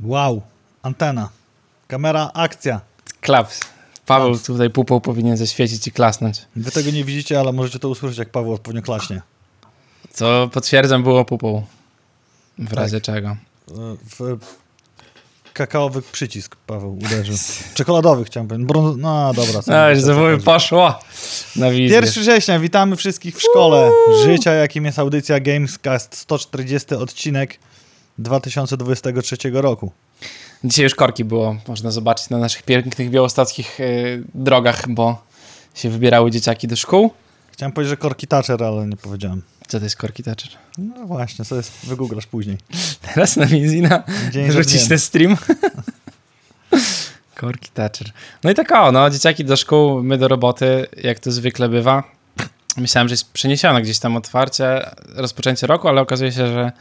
Wow, antena, kamera, akcja. Klaps. Paweł tutaj pupą powinien zaświecić i klasnąć. Wy tego nie widzicie, ale możecie to usłyszeć, jak Paweł odpowiednio klaśnie. Co potwierdzam było pupą. W razie czego. E, W kakaowy przycisk Paweł uderzył. Czekoladowy chciałem powiedzieć. Brąz... No dobra. No, już chodzi. poszło. Na wizję. 1 września, witamy wszystkich w szkole życia, jakim jest audycja Gamescast 140 odcinek 2023 roku. Dzisiaj już korki było, można zobaczyć na naszych pięknych białostockich y, drogach, bo się wybierały dzieciaki do szkół. Chciałem powiedzieć, że korki Thatcher, ale nie powiedziałem. Co to jest korki toucher? No właśnie, sobie wygooglasz później. Teraz na wizji na Dzień rzucić ten stream. korki toucher. No i tak o, no, dzieciaki do szkół, my do roboty, jak to zwykle bywa. Myślałem, że jest przeniesione gdzieś tam otwarcie, rozpoczęcie roku, ale okazuje się, że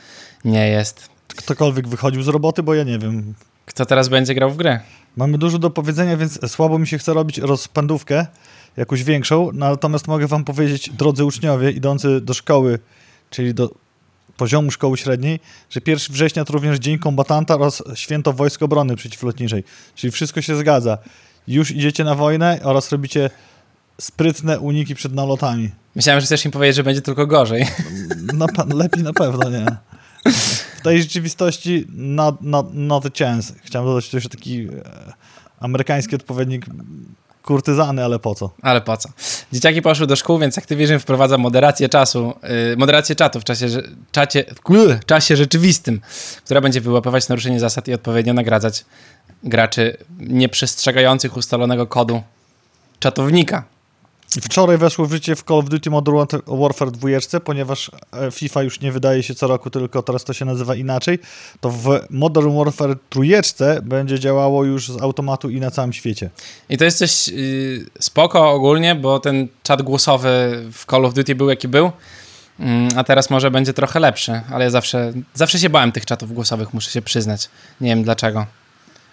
nie jest. Ktokolwiek wychodził z roboty, bo ja nie wiem. Kto teraz będzie grał w grę? Mamy dużo do powiedzenia, więc słabo mi się chce robić rozpędówkę, jakąś większą, natomiast mogę wam powiedzieć, drodzy uczniowie idący do szkoły, czyli do poziomu szkoły średniej, że 1 września to również Dzień Kombatanta oraz Święto Wojsk Obrony Przeciwlotniczej. Czyli wszystko się zgadza. Już idziecie na wojnę oraz robicie sprytne uniki przed nalotami. Myślałem, że chcesz im powiedzieć, że będzie tylko gorzej. Na, pe- lepiej na pewno nie. W tej rzeczywistości not, not, not a chance. Chciałem dodać jeszcze taki e, amerykański odpowiednik kurtyzany, ale po co? Ale po co? Dzieciaki poszły do szkół, więc Activision wprowadza moderację czasu, yy, moderację czatu w czasie, czacie, kły, czasie rzeczywistym, która będzie wyłapywać naruszenie zasad i odpowiednio nagradzać graczy nieprzestrzegających ustalonego kodu czatownika. Wczoraj weszło w życie w Call of Duty Modern Warf- Warfare 2, ponieważ e, FIFA już nie wydaje się co roku, tylko teraz to się nazywa inaczej, to w Modern Warfare 3 będzie działało już z automatu i na całym świecie. I to jest coś yy, spoko ogólnie, bo ten czat głosowy w Call of Duty był jaki był, mm, a teraz może będzie trochę lepszy, ale ja zawsze, zawsze się bałem tych czatów głosowych, muszę się przyznać. Nie wiem dlaczego.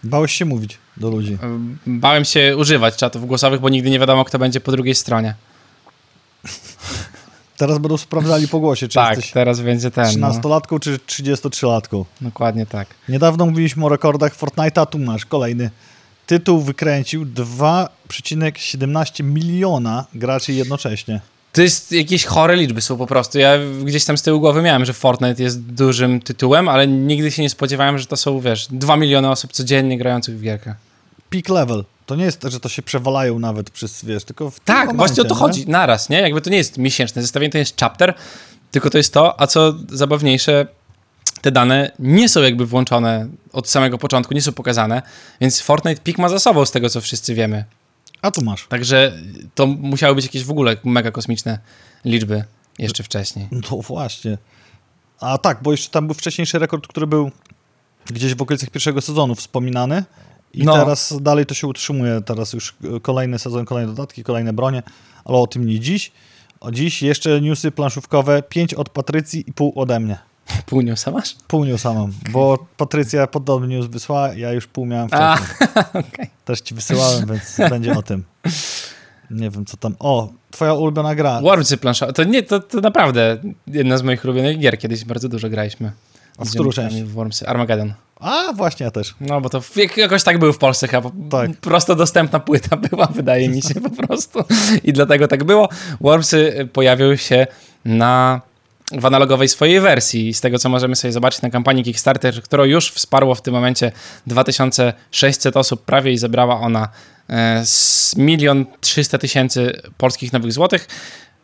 Bałeś się mówić do ludzi. Bałem się używać czatów głosowych, bo nigdy nie wiadomo, kto będzie po drugiej stronie. Teraz będą sprawdzali po głosie, czy tak, jesteś teraz będzie ten. No, 13-latką czy 33-latką. dokładnie tak. Niedawno mówiliśmy o rekordach Fortnite'a, tu masz kolejny tytuł wykręcił 2,17 miliona graczy jednocześnie. To jest jakieś chore liczby są po prostu. Ja gdzieś tam z tyłu głowy miałem, że Fortnite jest dużym tytułem, ale nigdy się nie spodziewałem, że to są, wiesz, 2 miliony osób codziennie grających w gierkę. Peak level. To nie jest tak, że to się przewalają nawet przez, wiesz, tylko w Tak, momencie, właśnie o to nie? chodzi. Naraz, nie? Jakby to nie jest miesięczne zestawienie, to jest chapter, tylko to jest to, a co zabawniejsze, te dane nie są jakby włączone od samego początku, nie są pokazane, więc Fortnite Peak ma za sobą z tego, co wszyscy wiemy. A tu masz. Także to musiały być jakieś w ogóle mega kosmiczne liczby jeszcze wcześniej. No właśnie. A tak, bo jeszcze tam był wcześniejszy rekord, który był gdzieś w okolicach pierwszego sezonu wspominany. I No. teraz dalej to się utrzymuje. Teraz już kolejny sezon, kolejne dodatki, kolejne bronie, ale o tym nie dziś. O dziś jeszcze newsy planszówkowe, 5 od Patrycji i pół ode mnie. Pół newsa masz? Pół newsa mam, bo Patrycja podobny news wysłała, ja już pół miałem A, wcześniej. okej. Też ci wysyłałem, więc będzie o tym. Nie wiem, co tam. O, twoja ulubiona gra. Wormsy planszowe. To nie, to, to naprawdę jedna z moich ulubionych gier. Kiedyś bardzo dużo graliśmy. A w którą część? W Wormsy. Armageddon. A, właśnie ja też. No, bo to w- jakoś tak był w Polsce chyba. Tak. Prosto dostępna płyta była, wydaje mi się po prostu. I dlatego tak było. Wormsy pojawiły się na w analogowej swojej wersji. Z tego, co możemy sobie zobaczyć na kampanii Kickstarter, którą już wsparło w tym momencie 2600 osób prawie i zebrała ona e, milion 300 tysięcy polskich nowych złotych.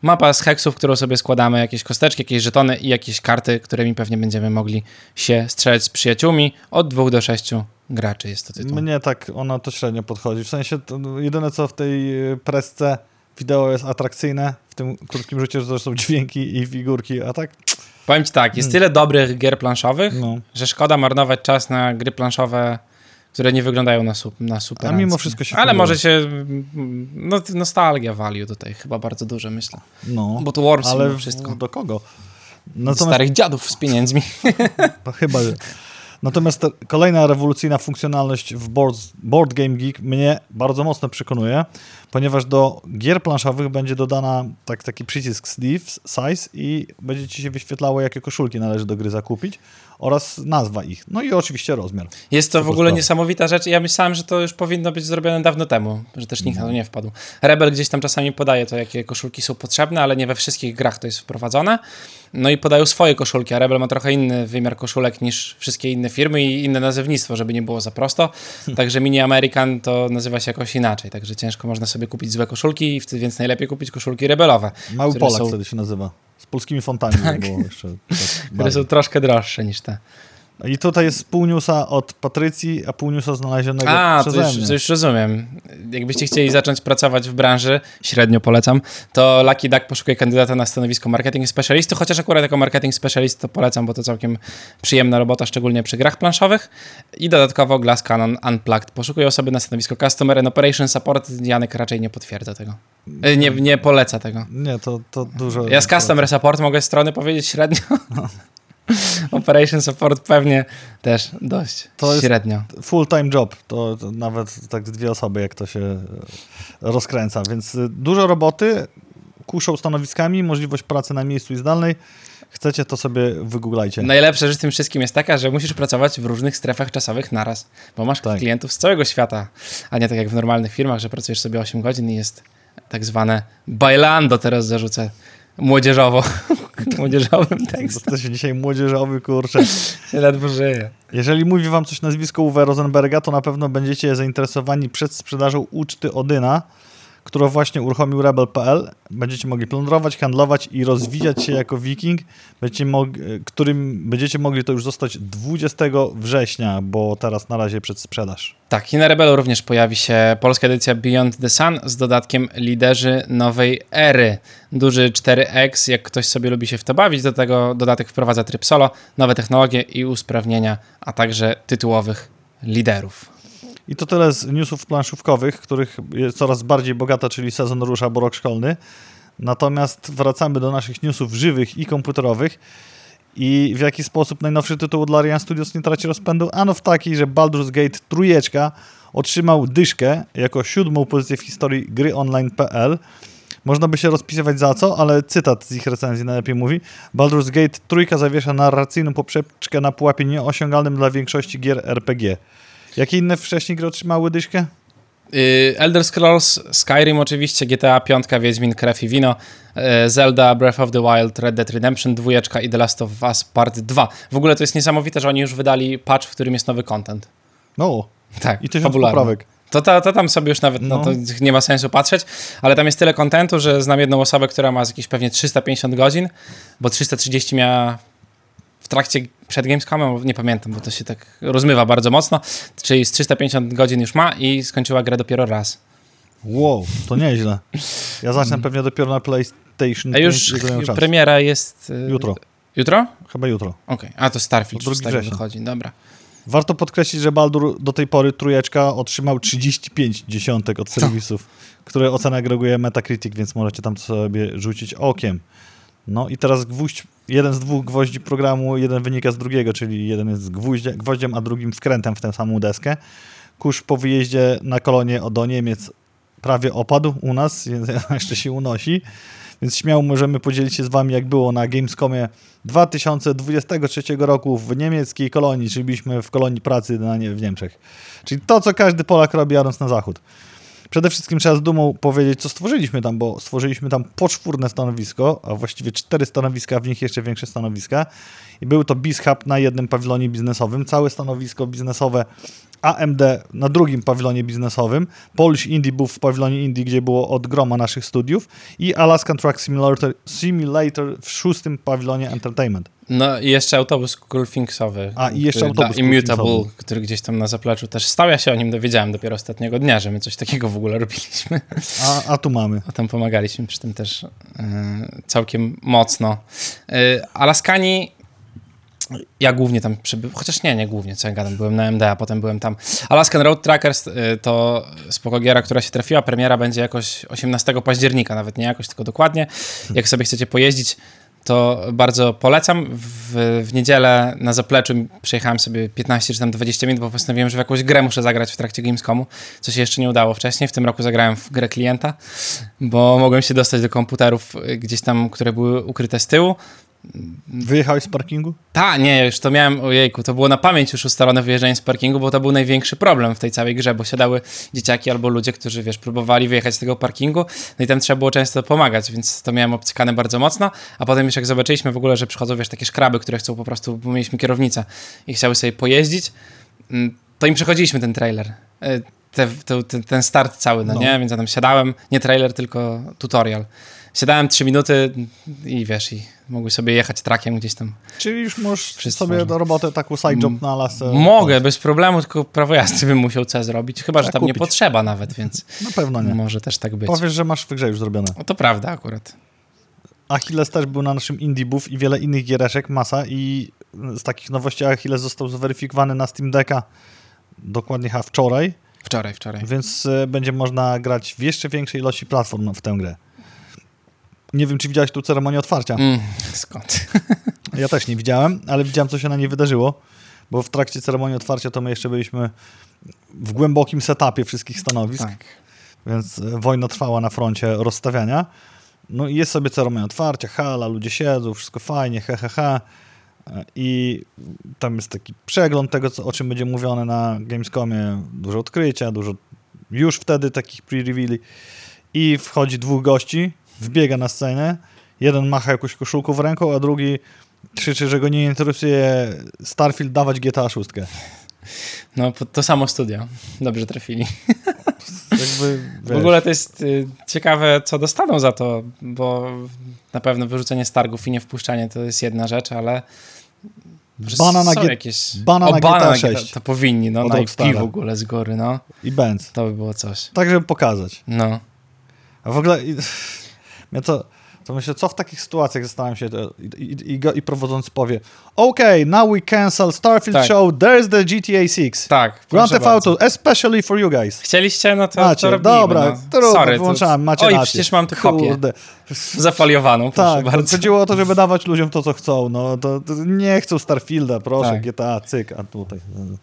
Mapa z heksów, którą sobie składamy, jakieś kosteczki, jakieś żetony i jakieś karty, którymi pewnie będziemy mogli się strzelać z przyjaciółmi. Od 2 do 6 graczy jest to tytuł. Mnie tak ona to średnio podchodzi. W sensie to jedyne co w tej y, presce wideo jest atrakcyjne, w tym krótkim rzucie, że to są dźwięki i figurki, a tak Powiem ci tak, jest tyle dobrych gier planszowych, no. że szkoda marnować czas na gry planszowe, które nie wyglądają na, sup, na super. A mimo wszystko się Ale może się. No, nostalgia value tutaj chyba bardzo duże, myślę. no. Bo to Worms Ale wszystko. do kogo? Do Natomiast starych dziadów z pieniędzmi. to chyba że- Natomiast kolejna rewolucyjna funkcjonalność w board, board Game Geek mnie bardzo mocno przekonuje, ponieważ do gier planszowych będzie dodana tak, taki przycisk sleeve size i będzie ci się wyświetlało, jakie koszulki należy do gry zakupić oraz nazwa ich. No i oczywiście rozmiar. Jest to w ogóle sprawa. niesamowita rzecz. Ja myślałem, że to już powinno być zrobione dawno temu, że też nikt na to nie wpadł. Rebel gdzieś tam czasami podaje to, jakie koszulki są potrzebne, ale nie we wszystkich grach to jest wprowadzone. No i podają swoje koszulki, a Rebel ma trochę inny wymiar koszulek niż wszystkie inne firmy i inne nazewnictwo, żeby nie było za prosto. Także Mini American to nazywa się jakoś inaczej, także ciężko można sobie kupić złe koszulki, więc najlepiej kupić koszulki rebelowe, Mały Polak są- wtedy się nazywa. Z polskimi fontami było jeszcze. Tak które są troszkę droższe niż te. I tutaj jest pół newsa od Patrycji, a pół newsa znalezionego A, to przeze już, mnie. to już rozumiem. Jakbyście chcieli zacząć pracować w branży, średnio polecam, to Lucky Duck poszukaj kandydata na stanowisko marketing specialisty, chociaż akurat jako marketing specialist to polecam, bo to całkiem przyjemna robota, szczególnie przy grach planszowych. I dodatkowo Glass Cannon Unplugged poszukuj osoby na stanowisko Customer and Operation Support. Janek raczej nie potwierdza tego. E, Nie, nie poleca tego. Nie, to, to dużo... Ja z Customer Support mogę strony powiedzieć średnio. Operation Support pewnie też dość To jest- średnio. Full-time job, to, to nawet tak dwie osoby, jak to się e, rozkręca, więc y, dużo roboty, kuszą stanowiskami, możliwość pracy na miejscu i zdalnej. Chcecie, to sobie wygooglajcie. Najlepsza rzecz w tym wszystkim jest taka, że musisz pracować w różnych strefach czasowych naraz, bo masz Tak. klientów z całego świata, a nie tak jak w normalnych firmach, że pracujesz sobie 8 godzin i jest tak zwane bailando, teraz zarzucę młodzieżowo, młodzieżowym tekstem. To się dzisiaj młodzieżowy, kurczę. Się ledwo żyje. Jeżeli mówi wam coś nazwisko Uwe Rosenberga, to na pewno będziecie zainteresowani przed sprzedażą uczty Odyna, którą właśnie uruchomił Rebel.pl. Będziecie mogli plądrować, handlować i rozwijać się jako wiking, będziecie którym będziecie mogli to już zostać 20 września, bo teraz na razie przed sprzedaż. Tak, i na Rebelu również pojawi się polska edycja Beyond the Sun z dodatkiem Liderzy Nowej Ery. Duży 4X, jak ktoś sobie lubi się w to bawić, do tego dodatek wprowadza tryb solo, nowe technologie i usprawnienia, a także tytułowych liderów. I to tyle z newsów planszówkowych, których jest coraz bardziej bogata, czyli sezon rusza, bo rok szkolny. Natomiast wracamy do naszych newsów żywych i komputerowych. I w jaki sposób najnowszy tytuł dla Arian Studios nie traci rozpędu? Ano w taki, że Baldur's Gate trójeczka otrzymał dyszkę jako siódmą pozycję w historii gry online.pl. Można by się rozpisywać za co, ale cytat z ich recenzji najlepiej mówi. Baldur's Gate trójka zawiesza narracyjną poprzeczkę na pułapie nieosiągalnym dla większości gier RPG. Jakie inne wcześniej gry otrzymały dyszkę? Yy, Elder Scrolls, Skyrim oczywiście, GTA 5, Wiedźmin, Krew i Wino, yy, Zelda, Breath of the Wild, Red Dead Redemption 2 i The Last of Us Part 2. W ogóle to jest niesamowite, że oni już wydali patch, w którym jest nowy content. No, Tak, i tysiąc fabularny. poprawek. To, to, to tam sobie już nawet, no. No. nie ma sensu patrzeć, ale tam jest tyle kontentu, że znam jedną osobę, która ma jakieś pewnie 350 godzin, bo 330 miała w trakcie przed Gamescomem, nie pamiętam, bo to się tak rozmywa bardzo mocno, czyli z 350 godzin już ma i skończyła grę dopiero raz. Wow, to nieźle. Ja zacznę pewnie dopiero na PlayStation Mm. A 5, już premiera jest... y, Jutro, Jutro? chyba jutro. Okej, a to Starfield To 6 drugi wrzesień. wychodzi, dobra. Warto podkreślić, że Baldur do tej pory trójeczka otrzymał 35 dziesiątek od serwisów, które ocena agreguje Metacritic, więc możecie tam sobie rzucić okiem. No i teraz gwóźdź, jeden z dwóch gwoździ programu, jeden wynika z drugiego, czyli jeden jest gwóździe, gwoździem, a drugim wkrętem w tę samą deskę. Kurz po wyjeździe na kolonie do Niemiec prawie opadł u nas, jeszcze się unosi. Więc śmiało możemy podzielić się z wami, jak było na Gamescomie 2023 roku w niemieckiej kolonii, czyli byliśmy w kolonii pracy na nie, w Niemczech. Czyli to, co każdy Polak robi jadąc na zachód. Przede wszystkim trzeba z dumą powiedzieć, co stworzyliśmy tam, bo stworzyliśmy tam poczwórne stanowisko, a właściwie cztery stanowiska, w nich jeszcze większe stanowiska. I był to BizHub na jednym pawilonie biznesowym, całe stanowisko biznesowe AMD na drugim pawilonie biznesowym, Polish Indie był w pawilonie Indie, gdzie było od groma naszych studiów i Alaskan Truck Simulator, Simulator w szóstym pawilonie Entertainment. No i jeszcze autobus Coolthingsowy. A, i jeszcze autobus dla Immutable, który gdzieś tam na zapleczu też stał. Ja się o nim dowiedziałem dopiero ostatniego dnia, że my coś takiego w ogóle robiliśmy. A, a tu mamy. A tam pomagaliśmy przy tym też e, całkiem mocno. E, Alaskani ja głównie tam przybyłem, chociaż nie, nie głównie, co ja gadam, byłem na MD, a potem byłem tam. Alaskan Road Trackers y, to spoko giera, która się trafiła, premiera będzie jakoś 18 października, nawet nie jakoś, tylko dokładnie. Jak sobie chcecie pojeździć, to bardzo polecam. W, w niedzielę na zapleczu przejechałem sobie 15 czy tam 20 minut, bo postanowiłem, że w jakąś grę muszę zagrać w trakcie Gamescomu, co się jeszcze nie udało wcześniej. W tym roku zagrałem w grę klienta, bo mogłem się dostać do komputerów y, gdzieś tam, które były ukryte z tyłu. Wyjechałeś z parkingu? Ta, nie, już to miałem, ojejku, to było na pamięć już ustalone wyjeżdżanie z parkingu, bo to był największy problem w tej całej grze, bo siadały dzieciaki albo ludzie, którzy, wiesz, próbowali wyjechać z tego parkingu, no i tam trzeba było często pomagać, więc to miałem obcykane bardzo mocno, a potem już jak zobaczyliśmy w ogóle, że przychodzą, wiesz, takie szkraby, które chcą po prostu, bo mieliśmy kierownicę i chciały sobie pojeździć, mm, to im przechodziliśmy ten trailer. Y, Te, te, ten- ten start cały, no, No. nie? Więc ja tam siadałem, nie trailer, tylko tutorial. Siadałem trzy minuty i wiesz, i mogły sobie jechać trakiem gdzieś tam. Czyli już możesz sobie do roboty taką side job na lasę. Mogę, bez problemu, tylko prawo jazdy bym musiał C zrobić. Chyba, że tam nie kupić. potrzeba nawet, więc Na pewno nie. może też tak być. Powiesz, że masz w grze już zrobione. No to prawda akurat. Achilles też był na naszym Indie Buff i wiele innych giereczek, masa i z takich nowości Achilles został zweryfikowany na Steam Decka dokładnie chyba wczoraj, Wczoraj, wczoraj. więc e, będzie można grać w jeszcze większej ilości platform w tę grę. Nie wiem, czy widziałeś tu ceremonię otwarcia. Mm, skąd? Ja też nie widziałem, ale widziałem, co się na niej wydarzyło, bo w trakcie ceremonii otwarcia to my jeszcze byliśmy w głębokim setupie wszystkich stanowisk, Tak. więc e, wojna trwała na froncie rozstawiania. No i jest sobie ceremonia otwarcia, hala, ludzie siedzą, wszystko fajnie, he, he, he. E, I tam jest taki przegląd tego, co, o czym będzie mówione na Gamescomie. Dużo odkrycia, dużo już wtedy takich pre-reveali. I wchodzi dwóch gości, wbiega na scenę. Jeden macha jakąś koszulką w ręku, a drugi krzyczy, że go nie interesuje Starfield dawać GTA 6. No, to samo studio. Dobrze trafili. Jakby, W ogóle to jest y, ciekawe, co dostaną za to, bo na pewno wyrzucenie z targów i nie wpuszczanie to jest jedna rzecz, ale Bana na jakieś... bana o, na bana GTA na 6. To powinni, no, Od na IP w ogóle z góry, no. I Benz. To by było coś. Tak, żeby pokazać. No. A w ogóle mnie to, to myślę, co w takich sytuacjach zastanawiam się to, i, i, i, go- i prowadzący powie OK, now we cancel Starfield Tak. Show, there's the GTA 6. Tak, Grand Theft. Auto, especially for you guys. Chcieliście, no to, Macie, to robimy. dobra, no. trudno, Sorry, wyłączałem, macie Oj, rację. przecież mam tu kopię Kurde. zafaliowaną, proszę Tak, bardzo. chodziło o to, żeby dawać ludziom to, co chcą. No, to, to nie chcą Starfielda, proszę, Tak. GTA, cyk, a tutaj... e,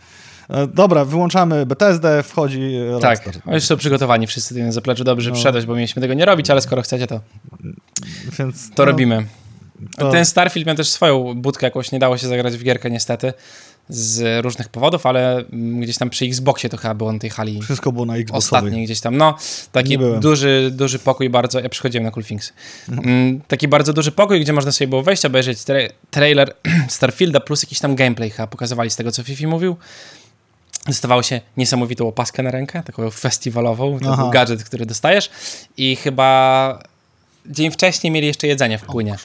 Dobra, wyłączamy Bethesdę, wchodzi e, Tak, Rockstar. już są przygotowani wszyscy na zapleczu. Dobrze, No. przyszedłeś, bo mieliśmy tego nie robić, ale skoro chcecie, to, Więc, to no, robimy. to- Ten Starfield miał też swoją budkę jakąś, nie dało się zagrać w gierkę niestety, z różnych powodów, ale mm, gdzieś tam przy Xboxie to chyba było na tej hali Wszystko było na Xboxowej. ostatniej gdzieś tam. No, taki. No. duży, duży pokój bardzo, ja przychodziłem na Cool Things. Mm, Taki bardzo duży pokój, gdzie można sobie było wejść, obejrzeć tra- trailer Starfielda plus jakiś tam gameplay chyba pokazywali z tego, co Fifi mówił. Dostawało się niesamowitą opaskę na rękę, taką festiwalową, to Aha. był gadżet, który dostajesz i chyba dzień wcześniej mieli jeszcze jedzenie w płynie,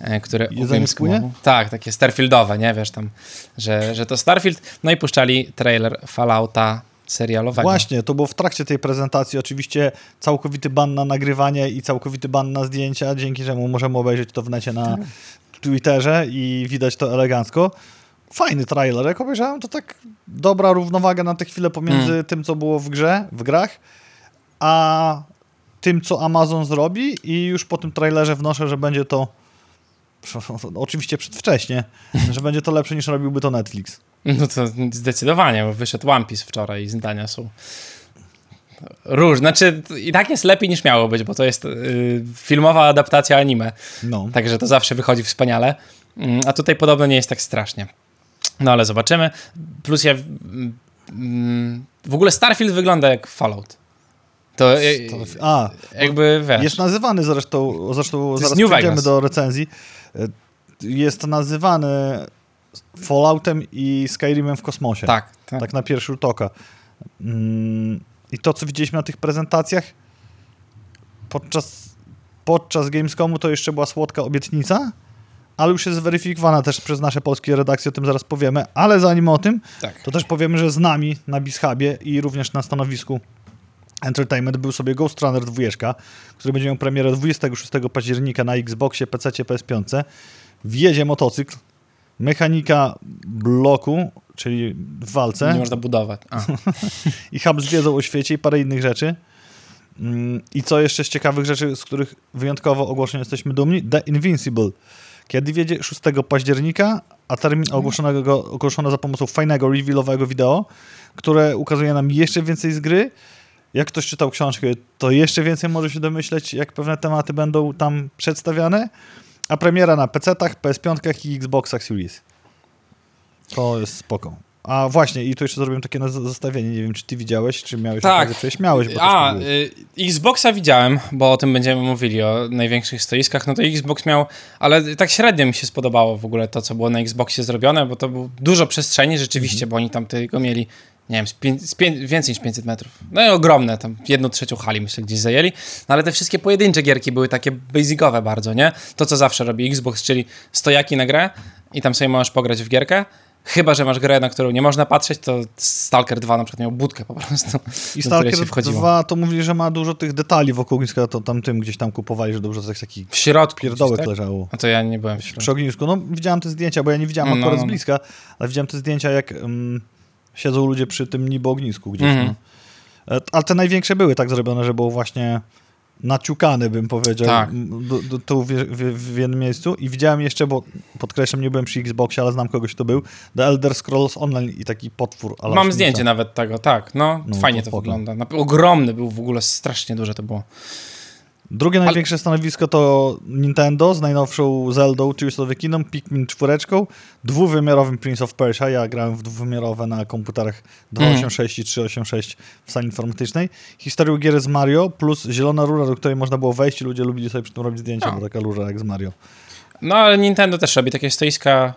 e, które Jedzenie w płynie? Tak, takie Starfieldowe, nie, wiesz tam, że, że to Starfield, no i puszczali trailer Fallouta serialowego. Właśnie, to było w trakcie tej prezentacji. Oczywiście całkowity ban na nagrywanie i całkowity ban na zdjęcia, dzięki czemu możemy obejrzeć to w necie na Twitterze i widać to elegancko. Fajny trailer. Jak obejrzałem, to tak dobra równowaga na tę chwilę pomiędzy Mm. tym, co było w grze, w grach, a tym, co Amazon zrobi i już po tym trailerze wnoszę, że będzie to oczywiście przedwcześnie, że będzie to lepsze niż robiłby to Netflix. No to zdecydowanie, bo wyszedł One Piece wczoraj i zdania są różne. Znaczy, i tak jest lepiej niż miało być, bo to jest y, filmowa adaptacja anime, No. także to zawsze wychodzi wspaniale. Mm, A tutaj podobno nie jest tak strasznie. No ale zobaczymy. Plus ja... mm, W ogóle Starfield wygląda jak Fallout. To y, A, jakby, wiesz... Jest nazywany zresztą, zresztą zaraz New przejdziemy Vegas. do recenzji. Jest nazywany Falloutem i Skyrimem w kosmosie. Tak, tak. Tak na pierwszy rzut oka. Mm, I to, co widzieliśmy na tych prezentacjach, podczas, podczas Gamescomu to jeszcze była słodka obietnica, ale już jest zweryfikowana też przez nasze polskie redakcje, o tym zaraz powiemy. Ale zanim o tym, tak. to też powiemy, że z nami na Bishubie i również na stanowisku Entertainment był sobie Ghost Runner 2, który będzie miał premierę 26 października na Xboxie, PC, PS5. Wjedzie motocykl, mechanika bloku, czyli w walce Nie można budować. I hub z wiedzą o świecie i parę innych rzeczy. Mm, I co jeszcze z ciekawych rzeczy, z których wyjątkowo ogłoszeń jesteśmy dumni? The Invincible. Kiedy wiedzie 6 października, a termin ogłoszonego, ogłoszono za pomocą fajnego, revealowego wideo, które ukazuje nam jeszcze więcej z gry. Jak ktoś czytał książkę, to jeszcze więcej może się domyśleć, jak pewne tematy będą tam przedstawiane. A premiera na PC-tach, PS5 i Xboxach Series. To jest spoko. A właśnie, i tu jeszcze zrobiłem takie zestawienie. Nie wiem, czy ty widziałeś, czy miałeś Tak. okazję przejść. Miałeś, bo A, y, Xboxa widziałem, bo o tym będziemy mówili, o największych stoiskach. No to Xbox miał, ale tak średnio mi się spodobało w ogóle to, co było na Xboxie zrobione, bo to było dużo przestrzeni rzeczywiście, bo oni tam tylko mieli, nie wiem, z z więcej niż 500 metrów. No i ogromne, tam jedną trzecią hali myślę gdzieś zajęli, no ale te wszystkie pojedyncze gierki były takie basicowe bardzo, nie? To, co zawsze robi Xbox, czyli stojaki na grę i tam sobie możesz pograć w gierkę. Chyba, że masz grę, na którą nie można patrzeć, to Stalker 2 na przykład miał budkę po prostu. I Stalker się wchodziło. 2 to mówili, że ma dużo tych detali wokół ogniska, to tam tym gdzieś tam kupowali, że dobrze coś taki W środku. pierdołek gdzieś, tak? leżało. A to ja nie byłem w środku. Przy ognisku. No widziałem te zdjęcia, bo ja nie widziałem No, akurat no, z no. bliska, ale widziałem te zdjęcia, jak mm, siedzą ludzie przy tym niby ognisku gdzieś. Mhm. No. E, Ale te największe były tak zrobione, że było właśnie naciukane, bym powiedział, Tak. do, do, tu w, w, w jednym miejscu. I widziałem jeszcze, bo podkreślam, nie byłem przy Xboxie, ale znam kogoś, kto był, The Elder Scrolls Online i taki potwór. Mam zdjęcie nawet tego, tak. No, No, fajnie to to, wygląda. Ogromny był w ogóle, strasznie duże to było. Drugie Ale- największe stanowisko to Nintendo z najnowszą Zeldą, of the Kingdom, Pikmin 4, dwuwymiarowym Prince of Persia. Ja grałem w dwuwymiarowe na komputerach 286 i 386 w sali informatycznej. Historią gier z Mario plus zielona rura, do której można było wejść i ludzie lubili sobie przy tym robić zdjęcia, A. bo taka rura jak z Mario. No, ale Nintendo też robi takie stoiska,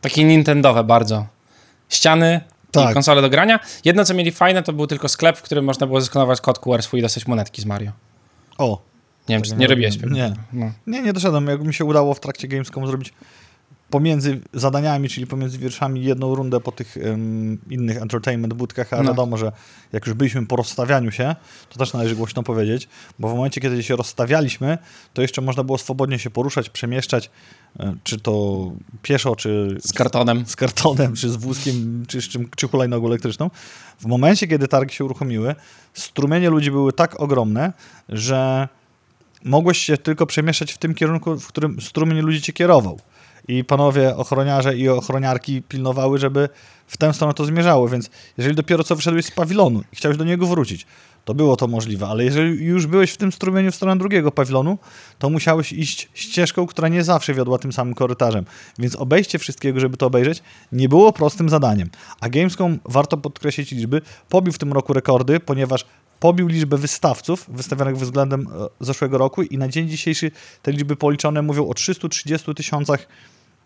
takie nintendowe bardzo. Ściany Tak. i konsole do grania. Jedno, co mieli fajne, to był tylko sklep, w którym można było zeskanować kod QR swój i dostać monetki z Mario. O, Nie wiem, czy nie robiłeś pewnie. Nie. No. nie, nie doszedłem. Jak mi się udało w trakcie Gamescom zrobić pomiędzy zadaniami, czyli pomiędzy wierszami jedną rundę po tych em, innych entertainment budkach, a No. wiadomo, że jak już byliśmy po rozstawianiu się, to też należy głośno powiedzieć, bo w momencie, kiedy się rozstawialiśmy, to jeszcze można było swobodnie się poruszać, przemieszczać, e, czy to pieszo, czy Z kartonem. z kartonem, czy z wózkiem, czy, z czym, czy hulajnogą elektryczną. W momencie, kiedy targi się uruchomiły, strumienie ludzi były tak ogromne, że mogłeś się tylko przemieszczać w tym kierunku, w którym strumień ludzi cię kierował. I panowie ochroniarze i ochroniarki pilnowały, żeby w tę stronę to zmierzało, więc jeżeli dopiero co wyszedłeś z pawilonu i chciałeś do niego wrócić, to było to możliwe, ale jeżeli już byłeś w tym strumieniu w stronę drugiego pawilonu, to musiałeś iść ścieżką, która nie zawsze wiodła tym samym korytarzem. Więc obejście wszystkiego, żeby to obejrzeć, nie było prostym zadaniem. A Gamescom, warto podkreślić liczby, pobił w tym roku rekordy, ponieważ pobił liczbę wystawców wystawionych względem e, zeszłego roku i na dzień dzisiejszy te liczby policzone mówią o 330 tysiącach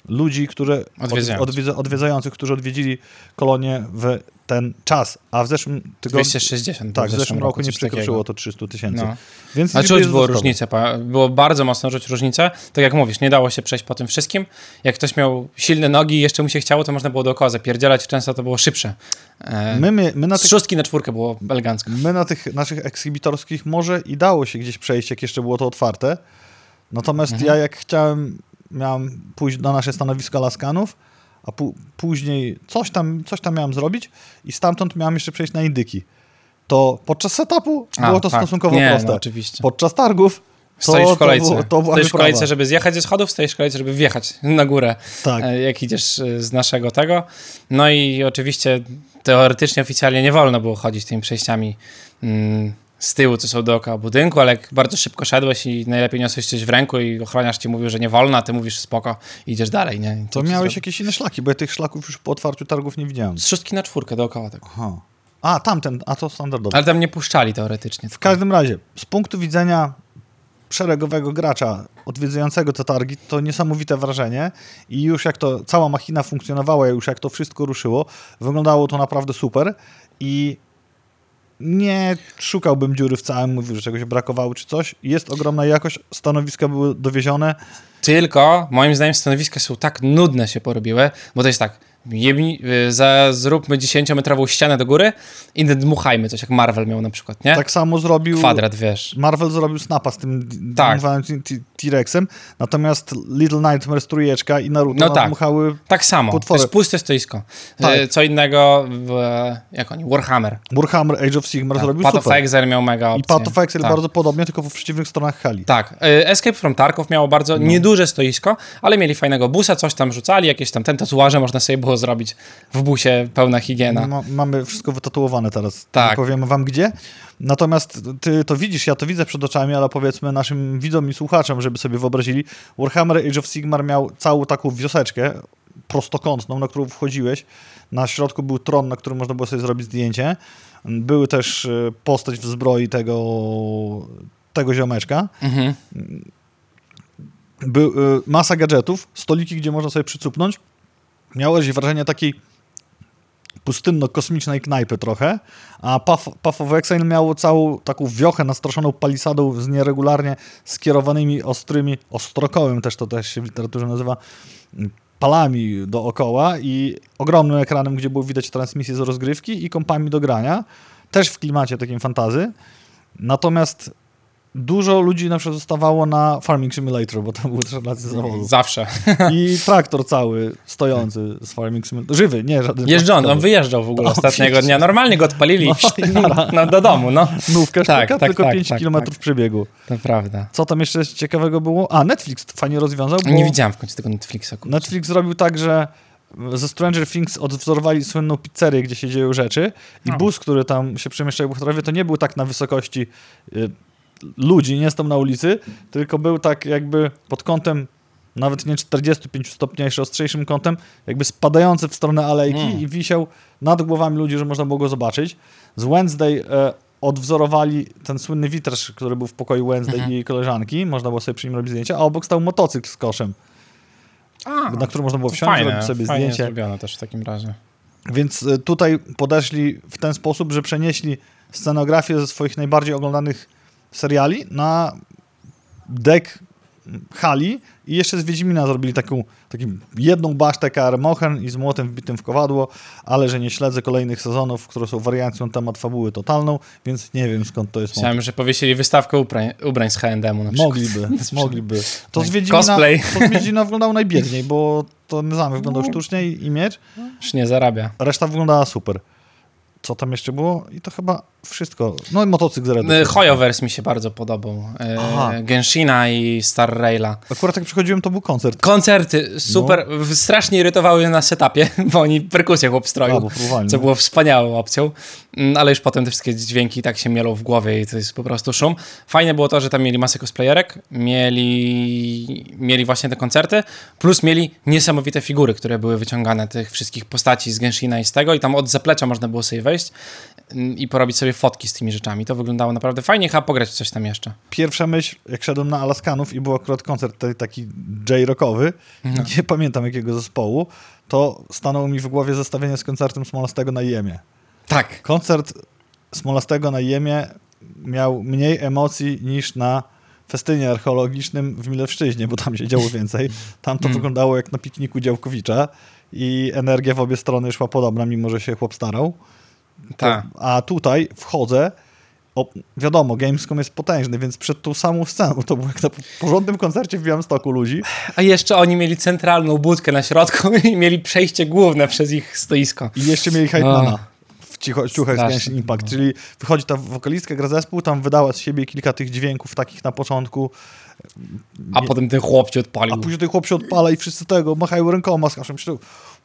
ludzi, które Odwiedzających. odwiedza, odwiedzających, którzy odwiedzili kolonię w ten czas, a w zeszłym tygodniu 260. tak, w zeszłym roku nie coś przekroczyło takiego. to 300 tysięcy. No. Więc A czuć było różnicę, było bardzo mocno czuć różnicę. Tak jak mówisz, nie dało się przejść po tym wszystkim. Jak ktoś miał silne nogi i jeszcze mu się chciało, to można było dookoła zapierdzielać, często to było szybsze. E, My, my, my, na z tych, szóstki na czwórkę było elegancko. my na tych naszych ekshibitorskich może i dało się gdzieś przejść, jak jeszcze było to otwarte. Natomiast Mhm. ja jak chciałem, miałem pójść na nasze stanowisko Laskanów, a później coś tam, coś tam miałem zrobić i stamtąd miałem jeszcze przejść na Indyki. To podczas setupu A, było to tak. stosunkowo nie, proste. No, oczywiście. Podczas targów to, Stoisz w kolejce. To, było- to stoisz w kolejce, żeby zjechać ze schodów, stoisz w kolejce, żeby wjechać na górę, Tak. e, jak idziesz e, z naszego tego. No i oczywiście teoretycznie, oficjalnie nie wolno było chodzić tymi przejściami mm, z tyłu, co są dookoła budynku, ale jak bardzo szybko szedłeś i najlepiej niosłeś coś w ręku i ochroniarz ci mówił, że nie wolno, a ty mówisz spoko i idziesz dalej, nie? I To miałeś jakieś inne szlaki, bo ja tych szlaków już po otwarciu targów nie widziałem. Z szóstki na czwórkę dookoła tak. Aha. A, tamten, a to standardowy. Ale tam nie puszczali teoretycznie. W każdym razie, z punktu widzenia szeregowego gracza odwiedzającego te targi, to niesamowite wrażenie i już jak to cała machina funkcjonowała, już jak to wszystko ruszyło, wyglądało to naprawdę super i nie szukałbym dziury w całym, mówił, że czegoś brakowało czy coś. Jest ogromna jakość, stanowiska były dowiezione. Tylko, moim zdaniem, stanowiska są tak nudne się porobiły, bo to jest tak, jebni, y, za, zróbmy 10-metrową ścianę do góry i dmuchajmy coś, jak Marvel miał na przykład, nie? Tak samo zrobił... Kwadrat, wiesz. Marvel zrobił snapa z tym Tak. T-Rexem, natomiast Little Nightmares trójeczka i Naruto No tak. dmuchały Tak samo, Potwory. to jest puste stoisko. Tak. Y, Co innego, w, jak oni, Warhammer. Warhammer Age of Sigmar zrobił Path of super. Exile miał mega I opcję. Path of Exile tak. bardzo podobnie, tylko po przeciwnych stronach hali. Tak. Y, Escape from Tarkov miało bardzo No. nieduże stoisko, ale mieli fajnego busa, coś tam rzucali, jakieś tam ten tatuaże można sobie było zrobić w busie, pełna higiena. Ma, mamy wszystko wytatuowane teraz. Tak. Nie powiemy wam gdzie. Natomiast ty to widzisz, ja to widzę przed oczami, ale powiedzmy naszym widzom i słuchaczom, że żeby sobie wyobrazili. Warhammer Age of Sigmar miał całą taką wioseczkę prostokątną, na którą wchodziłeś. Na środku był tron, na którym można było sobie zrobić zdjęcie. Były też e, postać w zbroi tego, tego ziomeczka. Mhm. Był, e, masa gadżetów, stoliki, gdzie można sobie przycupnąć. Miałeś wrażenie takiej pustynno-kosmicznej knajpy trochę, a Path, Path of Exile miało całą taką wiochę nastroszoną palisadą z nieregularnie skierowanymi ostrymi, ostrokołem też to też się w literaturze nazywa, palami dookoła i ogromnym ekranem, gdzie było widać transmisję z rozgrywki i kompami do grania, też w klimacie takim fantazy. Natomiast dużo ludzi na przykład zostawało na Farming Simulator, bo tam były też relacje zawodów. Zawsze. I traktor cały stojący z Farming Simulator. Żywy, nie żaden. Jeżdżący, on wyjeżdżał w ogóle O, ostatniego dnia. Normalnie go odpalili No, no, do domu, no. Nówka Tak, sztuka, tak, tylko tak, 5 tak, km tak. przebiegu. To prawda. Co tam jeszcze ciekawego było? A, Netflix fajnie rozwiązał, Nie widziałem w końcu tego Netflixa. kurczę. Netflix zrobił tak, że ze Stranger Things odwzorowali słynną pizzerię, gdzie się dzieją rzeczy i No. bus, który tam się przemieszczał w Bohaterowie, to nie był tak na wysokości y, ludzi, nie stał na ulicy, tylko był tak jakby pod kątem nawet nie 45 stopni, jeszcze ostrzejszym kątem, jakby spadający w stronę alejki Mm. i wisiał nad głowami ludzi, że można było go zobaczyć. Z Wednesday e, odwzorowali ten słynny witraż, który był w pokoju Wednesday Mhm. i jej koleżanki, można było sobie przy nim robić zdjęcia, a obok stał motocykl z koszem, A, na który można było wsiąść, fajne, zrobić sobie fajnie zdjęcie. zrobione też w takim razie. Więc y, tutaj podeszli w ten sposób, że przenieśli scenografię ze swoich najbardziej oglądanych seriali na dek hali i jeszcze z Wiedźmina zrobili taką, takim jedną basztę KR Mochen i z młotem wbitym w kowadło, ale że nie śledzę kolejnych sezonów, które są wariacją temat fabuły totalną, więc nie wiem skąd to jest. Myślałem, że powiesili wystawkę ubrań, ubrań z H&M-u na przykład. Mogliby, mogliby. To z Tak. Wiedźmina, Cosplay. to z Wiedźmina wyglądał najbiedniej, bo to zamek wyglądał sztucznie i, i miecz, Już nie zarabia. Reszta wyglądała super. Co tam jeszcze było? I to chyba wszystko. No i motocykl z. E, Hoyoverse mi się bardzo podobał. E, Aha. Genshina i Star Raila. Akurat jak przychodziłem, to był koncert. Koncerty super, No. strasznie irytowały mnie na setupie, bo oni perkusję chłop A, próbowali. co było wspaniałą opcją, Mm, ale już potem te wszystkie dźwięki tak się mielą w głowie i to jest po prostu szum. Fajne było to, że tam mieli masę cosplayerek, mieli, mieli właśnie te koncerty, plus mieli niesamowite figury, które były wyciągane, tych wszystkich postaci z Genshina i z tego i tam od zaplecza można było sobie wejść i porobić sobie fotki z tymi rzeczami. To wyglądało naprawdę fajnie, chyba pograć coś tam jeszcze. Pierwsza myśl, jak szedłem na Alaskanów i był akurat koncert taki J-rockowy, No. nie pamiętam jakiego zespołu, to stanęło mi w głowie zestawienie z koncertem Smolastego na Jemie. Tak. Koncert Smolastego na Jemie miał mniej emocji niż na festynie archeologicznym w Milewszczyźnie, bo tam się działo więcej. Tam to Mm. wyglądało jak na pikniku Działkowicza i energia w obie strony szła podobna, mimo że się chłop starał. Tak. A tutaj wchodzę, o, wiadomo, Gamescom jest potężny, więc przed tą samą sceną, to było jak na porządnym koncercie w Białymstoku ludzi, A jeszcze oni mieli centralną budkę na środku i mieli przejście główne przez ich stoisko. i jeszcze mieli Heitmana w cicho, ciuchach z. Genshin Impact, czyli wychodzi ta wokalistka, gra zespół, tam wydała z siebie kilka tych dźwięków takich na początku, A Nie- potem ten chłop cię odpalił. a później ten chłop się odpala i wszyscy tego machają rękoma, z kaszem, myślę,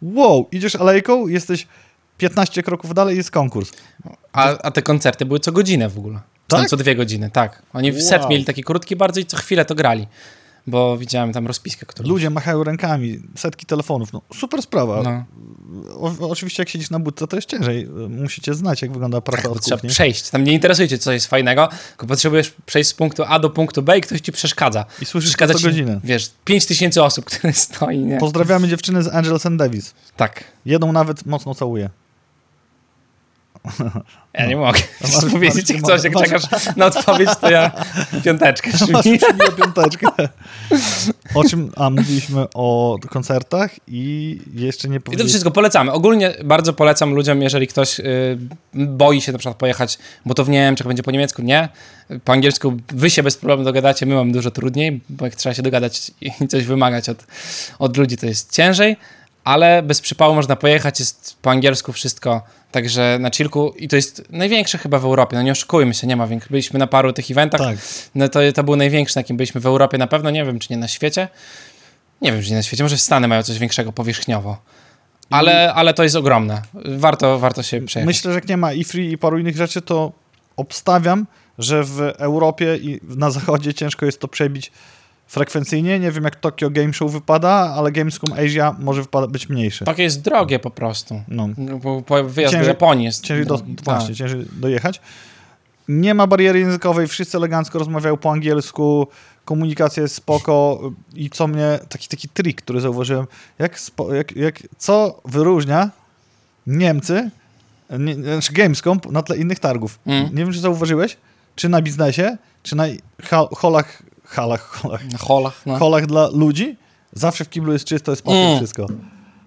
wow, idziesz alejką, jesteś 15 kroków dalej, jest konkurs. A, a te koncerty były co godzinę w ogóle. Tak? tam co dwie godziny, tak. Oni w set Wow. mieli taki krótki bardzo i co chwilę to grali. Bo widziałem tam rozpiskę, którą... Ludzie machają rękami, setki telefonów, no super sprawa. No, O, oczywiście jak siedzisz na budce, to jest ciężej. Musicie znać, jak wygląda praca tak, od trzeba kuchni. przejść. Tam nie interesuje cię, co jest fajnego, tylko potrzebujesz przejść z punktu A do punktu B i ktoś ci przeszkadza. I słyszysz Przeszkadza co godzinę. Wiesz, 5 tysięcy osób, które stoi, nie? Pozdrawiamy dziewczyny z Angels and Davis. Tak. Jedną nawet mocno całuję. Ja nie mogę A masz- powiedzieć masz- coś, jak masz- czekasz na odpowiedź, to ja piąteczkę przybiję piąteczkę. O czym? A, mówiliśmy o koncertach i jeszcze nie I to powiedzieliśmy... wszystko polecamy. Ogólnie bardzo polecam ludziom, jeżeli ktoś y, boi się na przykład pojechać, bo to w Niemczech będzie po niemiecku, nie. Po angielsku wy się bez problemu dogadacie, my mamy dużo trudniej, bo jak trzeba się dogadać i coś wymagać od, od ludzi, to jest ciężej, ale bez przypału można pojechać, jest po angielsku wszystko, także na chillku i to jest największe chyba w Europie, no nie oszukujmy się, nie ma. Byliśmy na paru tych eventach, Tak. no to, to był największy, na jakim byliśmy w Europie na pewno, nie wiem czy nie na świecie, nie wiem czy nie na świecie, może Stany mają coś większego powierzchniowo. Ale, ale to jest ogromne. Warto, warto się przejechać. Myślę, że jak nie ma e-free i paru innych rzeczy, to obstawiam, że w Europie i na zachodzie ciężko jest to przebić frekwencyjnie. Nie wiem, jak Tokyo Game Show wypada, ale Gamescom Asia może wypada być mniejszy. Takie jest drogie po prostu. No. Bo, bo wyjazd do Ciężej- Japonii jest Ciężej do, drogi. właśnie, Tak. ciężej dojechać. Nie ma bariery językowej, wszyscy elegancko rozmawiają po angielsku, komunikacja jest spoko i co mnie, taki, taki trik, który zauważyłem, jak, spo, jak, jak, co wyróżnia Niemcy, nie, znaczy Gamescom na tle innych targów. Mm. Nie wiem, czy zauważyłeś, czy na biznesie, czy na holach, halach, holach, holach, no. holach dla ludzi, zawsze w kiblu jest czysto, jest papier, Mm. wszystko.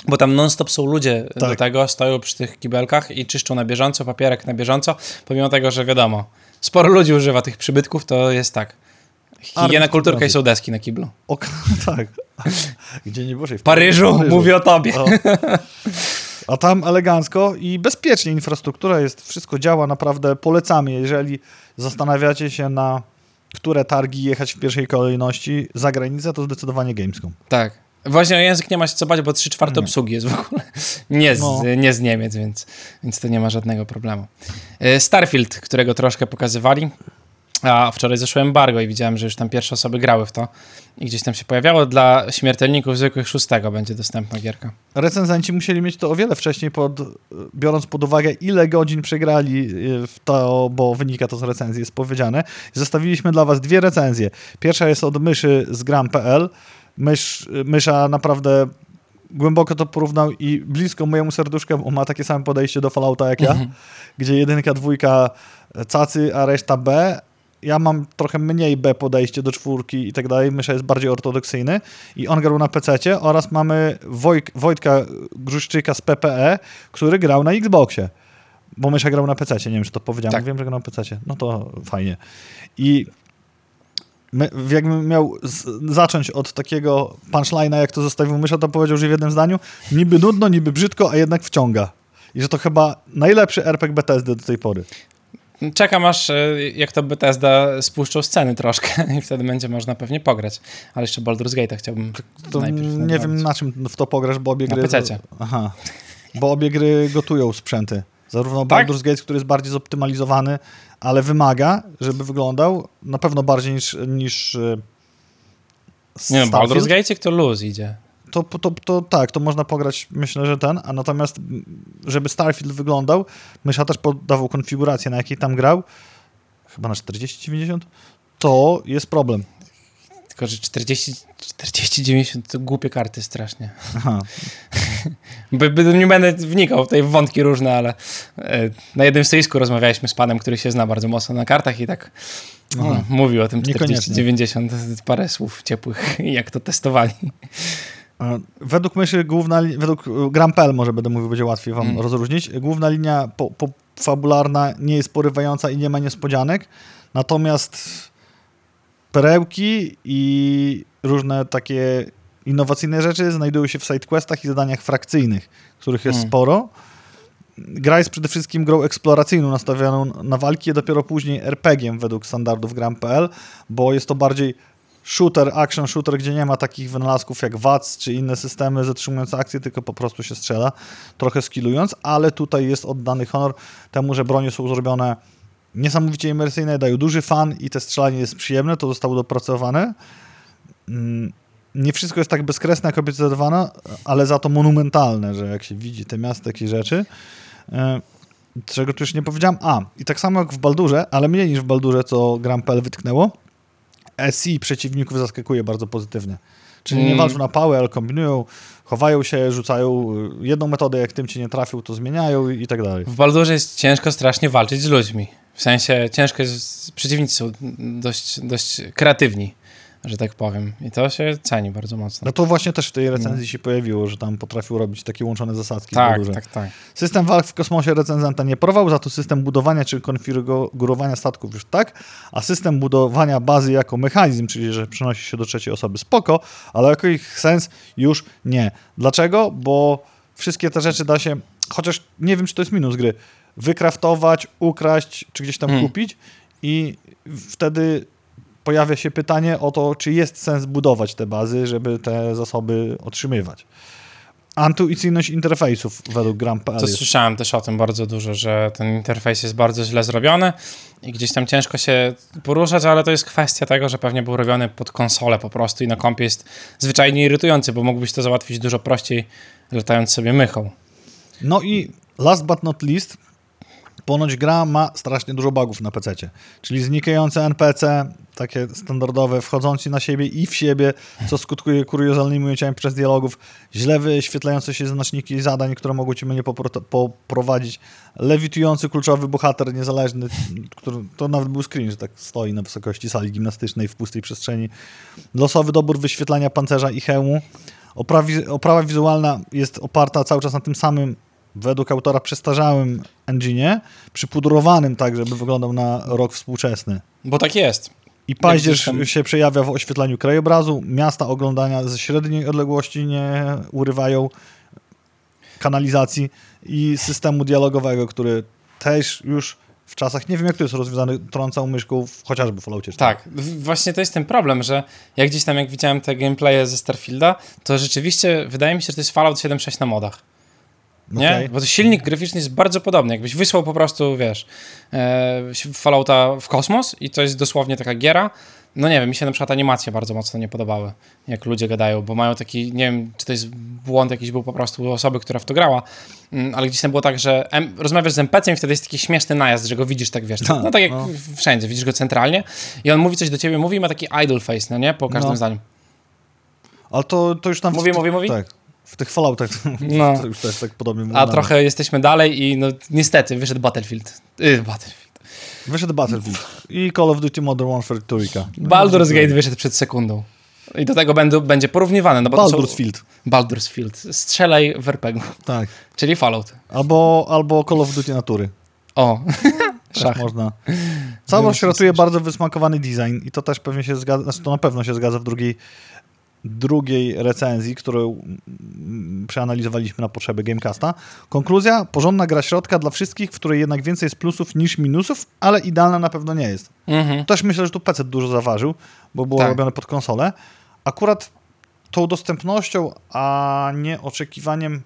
Bo tam non-stop są ludzie do Tak. tego, stoją przy tych kibelkach i czyszczą na bieżąco, papierek na bieżąco, pomimo tego, że wiadomo, sporo ludzi używa tych przybytków, to jest tak. Higiena, kulturka i są deski na kiblu. O, tak. Gdzie nie Boże? W Paryżu, mówię o tobie. O. A tam elegancko i bezpiecznie infrastruktura jest, wszystko działa, naprawdę polecamy. Jeżeli zastanawiacie się na które targi jechać w pierwszej kolejności za granicę, to zdecydowanie Gamescom. Tak. Właśnie o język nie ma się co bać, bo 3 czwarte obsługi jest w ogóle nie z, No. nie z Niemiec, więc, więc to nie ma żadnego problemu. E, Starfield, którego troszkę pokazywali, a wczoraj zeszło embargo i widziałem, że już tam pierwsze osoby grały w to i gdzieś tam się pojawiało. Dla śmiertelników zwykłych szóstego będzie dostępna gierka. Recenzenci musieli mieć to o wiele wcześniej, pod, biorąc pod uwagę, ile godzin przegrali y, w to, bo wynika to z recenzji, jest powiedziane. Zostawiliśmy dla was dwie recenzje. Pierwsza jest od myszy z gram.pl. Mysz, mysza naprawdę głęboko to porównał i blisko mojemu serduszkowi ma takie same podejście do Fallouta jak ja, gdzie jedynka, dwójka cacy, a reszta B. Ja mam trochę mniej B podejście do czwórki i tak dalej. Mysza jest bardziej ortodoksyjny i on grał na PC oraz mamy Wojk, Wojtka Gruszczyka z PPE, który grał na Xboxie. Bo Mysza grał na PC, nie wiem, czy to powiedziałem. Tak. Wiem, że grał na PC. No to fajnie. I my, jakbym miał z, zacząć od takiego punchline'a, jak to zostawił Mysza, to powiedział, że w jednym zdaniu niby nudno, niby brzydko, a jednak wciąga. I że to chyba najlepszy RPG Bethesdy do tej pory. Czekam aż, e, jak to Bethesda spuszczą sceny troszkę i wtedy będzie można pewnie pograć. Ale jeszcze Baldur's Gate chciałbym To najpierw nie wiem, na czym w to pograsz, bo obie Na gry... pececie. Aha. Bo obie gry gotują sprzęty. Zarówno Tak? Baldur's Gate, który jest bardziej zoptymalizowany, ale wymaga, żeby wyglądał na pewno bardziej niż, niż e, Nie Starfield. Baldur's Gate to luz idzie. To, to, to tak, to można pograć, myślę, że ten, a natomiast żeby Starfield wyglądał, Mysza też podawał konfigurację, na jakiej tam grał, chyba na 40-90, to jest problem. Tylko, że 40, 40 90 to głupie karty strasznie. Aha. By, by, nie będę wnikał w tej wątki różne, ale e, na jednym stoisku rozmawialiśmy z panem, który się zna bardzo mocno na kartach i tak no, mówił o tym Niekoniecznie. 40-90, parę słów ciepłych jak to testowali. Według myszy główna, według e, Gram.pl może będę mówił, będzie łatwiej wam Mm. rozróżnić. Główna linia po, po, fabularna nie jest porywająca i nie ma niespodzianek, natomiast perełki i różne takie innowacyjne rzeczy znajdują się w sidequestach i zadaniach frakcyjnych, których jest Mm. sporo. Gra jest przede wszystkim grą eksploracyjną, nastawioną na walki, a dopiero później RPG-iem według standardów Gram.pl, bo jest to bardziej shooter, action shooter, gdzie nie ma takich wynalazków jak VATS czy inne systemy zatrzymujące akcję, tylko po prostu się strzela, trochę skillując, ale tutaj jest oddany honor temu, że bronie są zrobione niesamowicie imersyjne, dają duży fan i te strzelanie jest przyjemne, to zostało dopracowane. Mm, Nie wszystko jest tak bezkresne, jak obiecywane, ale za to monumentalne, że jak się widzi te miasta, takie rzeczy. E, Czego tu już nie powiedziałem. A, i tak samo jak w Baldurze, ale mniej niż w Baldurze, co Gram.pl wytknęło, SI przeciwników zaskakuje bardzo pozytywnie. Czyli nie Mm. walczą na pałę, ale kombinują, chowają się, rzucają y, jedną metodę, jak tym cię nie trafił, to zmieniają i, i tak dalej. W Baldurze jest ciężko strasznie walczyć z ludźmi. W sensie ciężko jest, przeciwnicy są dość, dość kreatywni, że tak powiem. I to się ceni bardzo mocno. No to właśnie też w tej recenzji się pojawiło, że tam potrafił robić takie łączone zasadzki. w tak, Baldurze. tak, tak. System walk w kosmosie recenzenta nie porwał, za to system budowania czy konfigurowania statków już tak, a system budowania bazy jako mechanizm, czyli że przenosi się do trzeciej osoby spoko, ale jako ich sens już nie. Dlaczego? Bo wszystkie te rzeczy da się, chociaż nie wiem, czy to jest minus gry, wykraftować, ukraść, czy gdzieś tam Hmm. kupić i wtedy pojawia się pytanie o to, czy jest sens budować te bazy, żeby te zasoby otrzymywać. Intuicyjność interfejsów według Gram.pl To słyszałem też o tym bardzo dużo, że ten interfejs jest bardzo źle zrobiony i gdzieś tam ciężko się poruszać, ale to jest kwestia tego, że pewnie był robiony pod konsolę po prostu i na kompie jest zwyczajnie irytujący, bo mógłbyś to załatwić dużo prościej, latając sobie mychą. No i last but not least, ponoć gra ma strasznie dużo bugów na PC, czyli znikające NPC, takie standardowe, wchodzące na siebie i w siebie, co skutkuje kuriozalnymi ujęciami przez dialogów, źle wyświetlające się znaczniki zadań, które mogą cię mnie popro- poprowadzić, lewitujący kluczowy bohater niezależny, który, to nawet był screen, że tak stoi na wysokości sali gimnastycznej w pustej przestrzeni, losowy dobór wyświetlania pancerza i hełmu, Oprawi, oprawa wizualna jest oparta cały czas na tym samym, według autora, przestarzałym engine'ie, przypudrowanym tak, żeby wyglądał na rok współczesny. Bo tak jest. I paździerz tam- się przejawia w oświetleniu krajobrazu, miasta oglądania ze średniej odległości nie urywają kanalizacji i systemu dialogowego, który też już w czasach, nie wiem jak to jest rozwiązany, trącał myszką w, chociażby w Falloutie 4. Tak, właśnie to jest ten problem, że jak gdzieś tam, jak widziałem te gameplaye ze Starfielda, to rzeczywiście wydaje mi się, że to jest Fallout 7.6 na modach. Nie? Okej. Bo to silnik graficzny jest bardzo podobny. Jakbyś wysłał po prostu, wiesz, e, Fallouta w kosmos i to jest dosłownie taka giera. No nie wiem, mi się na przykład animacje bardzo mocno nie podobały, jak ludzie gadają, bo mają taki, nie wiem, czy to jest błąd jakiś był po prostu osoby, która w to grała, mm, ale gdzieś tam było tak, że M, rozmawiasz z NPC-em i wtedy jest taki śmieszny najazd, że go widzisz tak, wiesz, Tak, no tak jak no. wszędzie, widzisz go centralnie i on mówi coś do ciebie, mówi i ma taki idle face, no nie, po każdym No. zdaniu. Ale to, to już tam... Mówi, mówi, mówi? Tak. W tych Falloutach No. to już też tak podobnie A trochę jesteśmy dalej i no niestety wyszedł Battlefield. Y, Battlefield. Wyszedł Battlefield i Call of Duty Modern Warfare 2. No, Baldur's Gate wyszedł przed sekundą. I do tego będą, będzie porównywane, no bo Baldur's są... Field. Baldur's Field. Strzelaj w RPG, Tak. czyli Fallout. Albo, albo Call of Duty Natury. O, szach. można. Całość ratuje bardzo wysmakowany design i to też pewnie się zgadza, znaczy to na pewno się zgadza w drugiej, drugiej recenzji, którą przeanalizowaliśmy na potrzeby Gamecasta. Konkluzja, porządna gra środka dla wszystkich, w której jednak więcej jest plusów niż minusów, ale idealna na pewno nie jest. Mhm. Też myślę, że tu PC dużo zaważył, bo było Tak. robione pod konsolę. Akurat tą dostępnością, a nie oczekiwaniem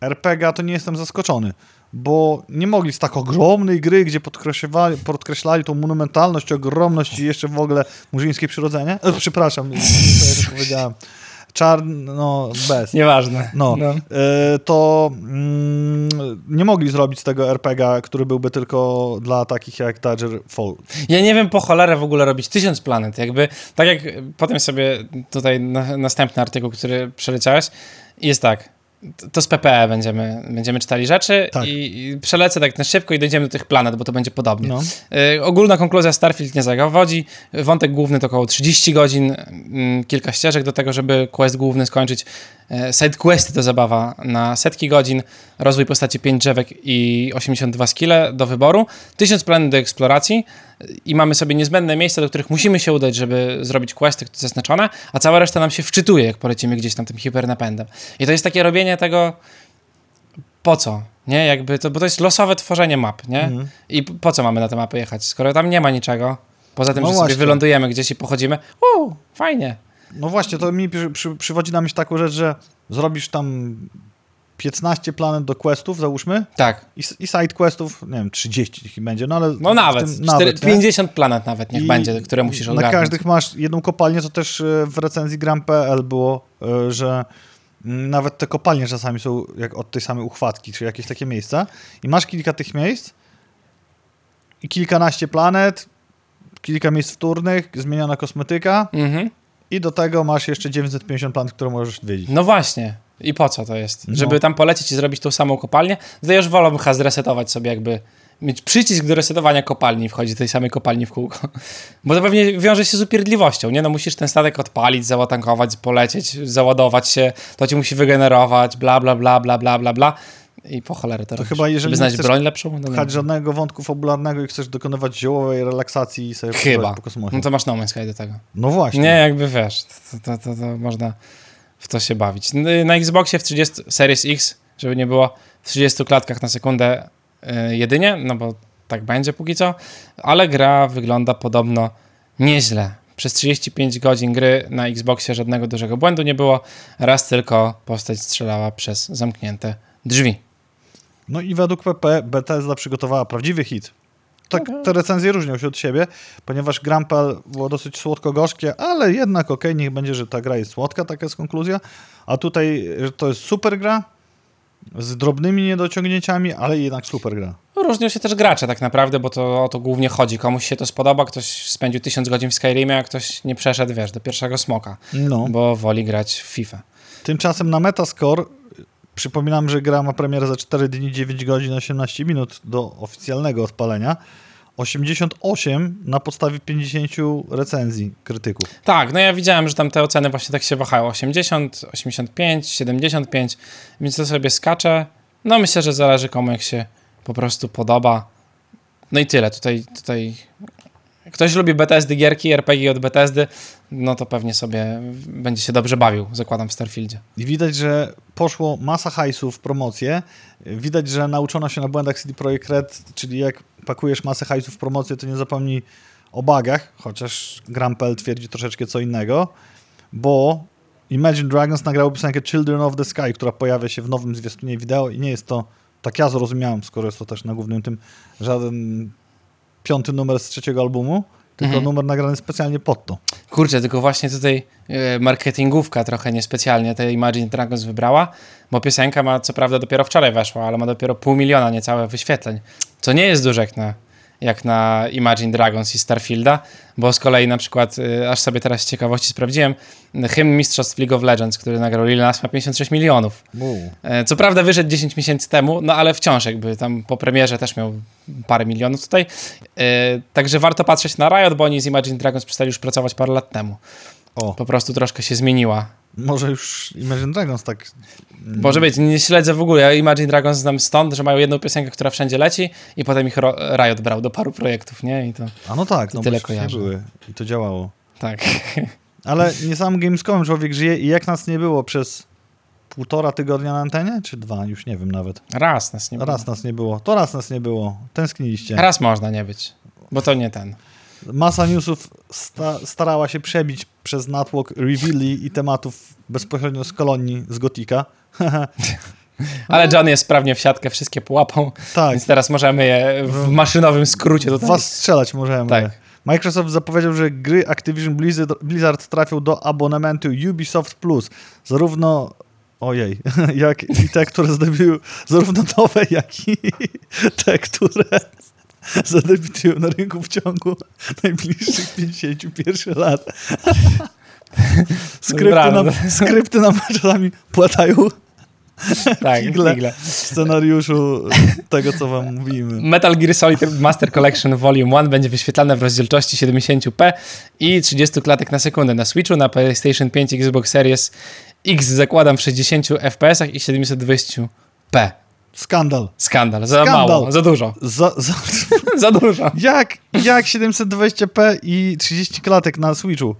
RPG to nie jestem zaskoczony, bo nie mogli z tak ogromnej gry, gdzie podkreślali, podkreślali tą monumentalność, ogromność i jeszcze w ogóle murzyńskie przyrodzenie. E, przepraszam, to powiedziałem. Czarn, no bez. Nieważne. No, e, to mm, nie mogli zrobić z tego RPG, który byłby tylko dla takich jak Daggerfall. Ja nie wiem po cholerę w ogóle robić tysiąc planet. Jakby, tak jak potem sobie tutaj na, następny artykuł, który przeleciałeś, jest tak. To- z PPE będziemy, będziemy czytali rzeczy Tak. i, i przelecę tak na szybko i dojdziemy do tych planet, bo to będzie podobnie. No. Y, ogólna konkluzja Starfield nie zawodzi. Wątek główny to około 30 godzin, mm, kilka ścieżek do tego, żeby quest główny skończyć. E, Side questy to zabawa na setki godzin, rozwój postaci 5 drzewek i 82 skille do wyboru, 1000 planet do eksploracji y, i mamy sobie niezbędne miejsca, do których musimy się udać, żeby zrobić questy zaznaczone, a cała reszta nam się wczytuje, jak polecimy gdzieś tam tym hipernapędem. I to jest takie robienie tego po co? Nie, jakby to, bo to jest losowe tworzenie map, nie? Mhm. I po co mamy na tę mapę jechać, skoro tam nie ma niczego? Poza tym, No że właśnie. sobie wylądujemy gdzieś i pochodzimy. Uuu, fajnie. No właśnie, to mi przy, przy, przywodzi na myśl taką rzecz, że zrobisz tam 15 planet do questów, załóżmy, Tak. i, i side questów, nie wiem, 30 ich będzie, no ale... No nawet. tym Cztery, nie? 50 planet nawet niech I będzie, które musisz Na ogarnąć. każdych masz jedną kopalnię, co też e, w recenzji Gram.pl było, e, że mm, nawet te kopalnie czasami są jak od tej samej uchwatki, czy jakieś takie miejsca i masz kilka tych miejsc i kilkanaście planet, kilka miejsc wtórnych, zmieniona kosmetyka Mhm. i do tego masz jeszcze 950 planet, które możesz odwiedzić. No właśnie. I po co to jest? No. Żeby tam polecieć i zrobić tą samą kopalnię? To już wolałbym chyba zresetować sobie jakby mieć przycisk do resetowania kopalni i wchodzić do tej samej kopalni w kółko. Bo to pewnie wiąże się z upierdliwością, nie? No musisz ten statek odpalić, załatankować, polecieć, załadować się, to ci musi wygenerować, bla, bla, bla, bla, bla, bla, bla. I po cholerę to, To robisz. chyba jeżeli znaleźć chcesz broń lepszą? No, nie. żadnego wątku fabularnego i chcesz dokonywać ziołowej relaksacji i sobie Chyba. po kosmosie. No to masz No Man's Sky do tego. No właśnie. Nie, jakby wiesz, to, to, to, to można w to się bawić. Na Xboxie w 30 Series X, żeby nie było, w 30 klatkach na sekundę y, jedynie, no bo tak będzie póki co, ale gra wygląda podobno nieźle. przez 35 godzin gry na Xboxie żadnego dużego błędu nie było, raz tylko postać strzelała przez zamknięte drzwi. No i według PP Bethesda przygotowała prawdziwy hit. Tak, te recenzje różnią się od siebie, ponieważ Grampel było dosyć słodko-gorzkie, ale jednak okej, niech będzie, że ta gra jest słodka, taka jest konkluzja. A tutaj, to jest super gra, z drobnymi niedociągnięciami, ale jednak super gra. Różnią się też gracze tak naprawdę, bo to o to głównie chodzi. Komuś się to spodoba, ktoś spędził tysiąc godzin w Skyrimie, a ktoś nie przeszedł, wiesz, do pierwszego smoka, No. bo woli grać w FIFA. Tymczasem na Metascore przypominam, że gra ma premierę za 4 dni, 9 godzin, 18 minut do oficjalnego odpalenia. 88 na podstawie 50 recenzji krytyków. Tak, no ja widziałem, że tam te oceny właśnie tak się wahają. 80, 85, 75, więc to sobie skacze. No myślę, że zależy komu jak się po prostu podoba. No i tyle. Tutaj, tutaj ktoś lubi Bethesdy gierki, RPG od Bethesdy, no to pewnie sobie będzie się dobrze bawił, zakładam w Starfieldzie. I widać, że poszło masa hajsów w promocję. Widać, że nauczono się na błędach CD Projekt Red, czyli jak pakujesz masę hajsów w promocję, to nie zapomnij o bagach, chociaż Grampel twierdzi troszeczkę co innego, bo Imagine Dragons nagrało piosenkę Children of the Sky, która pojawia się w nowym zwiastunie wideo i nie jest to, tak ja zrozumiałem, skoro jest to też na głównym tym, żaden piąty numer z trzeciego albumu, tylko Mhm. numer nagrany specjalnie pod to. Kurczę, tylko właśnie tutaj e, marketingówka trochę niespecjalnie te Imagine Dragons wybrała, bo piosenka ma, co prawda dopiero wczoraj weszła, ale ma dopiero pół miliona niecałe wyświetleń, co nie jest dużo na, jak na Imagine Dragons i Starfielda, bo z kolei na przykład, e, aż sobie teraz z ciekawości sprawdziłem, hymn Mistrzostw League of Legends, który nagrał Lil Nas ma 56 milionów. Wow. E, Co prawda wyszedł 10 miesięcy temu, no ale wciąż jakby tam po premierze też miał parę milionów tutaj. E, Także warto patrzeć na Riot, bo oni z Imagine Dragons przestali już pracować parę lat temu. O, Po prostu troszkę się zmieniła. może już Imagine Dragons tak... Może być, nie śledzę w ogóle. Ja Imagine Dragons znam stąd, że mają jedną piosenkę, która wszędzie leci i potem ich Riot brał do paru projektów, nie? I to A no tak, no tyle kojarzę. były i to działało. tak. Ale nie sam Gamescom człowiek żyje i jak nas nie było przez półtora tygodnia na antenie, czy dwa, już nie wiem nawet. Raz nas nie było. Raz nas nie było, to raz nas nie było, tęskniliście. Raz można nie być, bo to nie ten. Masa newsów sta starała się przebić przez natłok reveali i tematów bezpośrednio z kolonii z Gotika. Ale John jest sprawnie w siatkę, wszystkie połapał, tak, więc teraz możemy je w maszynowym skrócie tutaj. was strzelać możemy. Tak. Microsoft zapowiedział, że gry Activision Blizzard, trafią do abonamentu Ubisoft Plus. Zarówno ojej, jak i te, które zadebiują, zarówno nowe, jak i te, które zadebiutują na rynku w ciągu najbliższych 51 lat. Skrypty nam, skrypty nam czasami płatają tak, figle. figle. w scenariuszu tego, co wam mówimy. Metal Gear Solid Master Collection Volume 1 będzie wyświetlane w rozdzielczości 70p i 30 klatek na sekundę na Switchu, na PlayStation 5, Xbox Series X zakładam w 60 fps i 720p. Skandal. Skandal, za Skandal. mało, za dużo, Za, za, za dużo. Jak, jak 720p i 30 klatek na Switchu?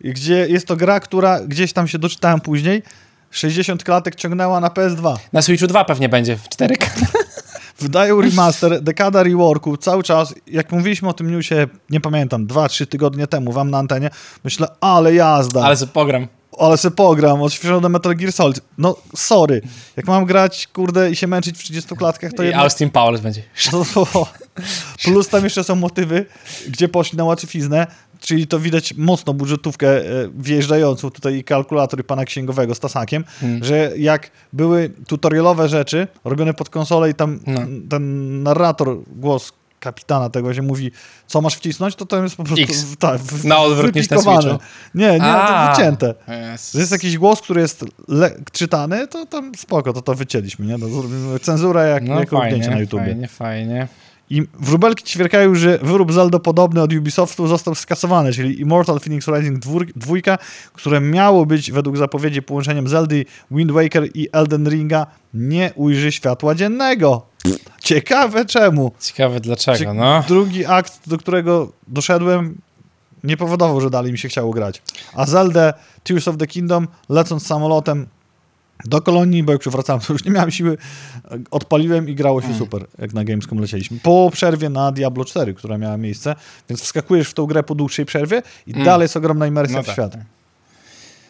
Gdzie jest to gra, która gdzieś tam się doczytałem później, 60 klatek ciągnęła na PS2. Na Switchu 2 pewnie będzie w 4K. Wydają remaster, dekada reworku, cały czas, jak mówiliśmy o tym newsie, nie pamiętam, 2-3 tygodnie temu wam na antenie, myślę, ale jazda, Ale pogram. Ale se pogram, odświeżony Metal Gear Solid. No, sorry, jak mam grać, kurde, i się męczyć w 30 klatkach, to I jednak... Austin Powers będzie. Plus tam jeszcze są motywy, gdzie poszli na łatwiznę, czyli to widać mocno budżetówkę e, wjeżdżającą tutaj i kalkulatory pana księgowego z tasakiem, Hmm. że jak były tutorialowe rzeczy robione pod konsolę i tam No. ten narrator, głos kapitana tego się mówi, co masz wcisnąć, to to jest po prostu X. w, w, Na odwrót niż na. Switchu. Nie, nie, A. to wycięte. Yes. Jest jakiś głos, który jest czytany, to tam spoko, to to wycięliśmy, nie? No, cenzurę jak, No jako zdjęcie na fajnie, YouTubie. fajnie, fajnie. I wróbelki ćwierkają, że wyrób Zelda podobny od Ubisoftu został skasowany, czyli Immortal Phoenix Rising 2, które miało być według zapowiedzi połączeniem Zeldy, Wind Waker i Elden Ringa, nie ujrzy światła dziennego. Ciekawe czemu. Ciekawe dlaczego, Cie- no. Drugi akt, do którego doszedłem, nie powodował, że dalej mi się chciało grać. A Zelda Tears of the Kingdom, lecąc samolotem, do kolonii, bo jak już wracałem, to już nie miałem siły. Odpaliłem i grało się super, jak na Gamescom lecieliśmy. Po przerwie na Diablo 4, która miała miejsce, więc wskakujesz w tą grę po dłuższej przerwie i Mm. dalej jest ogromna imersja No w tak, świat.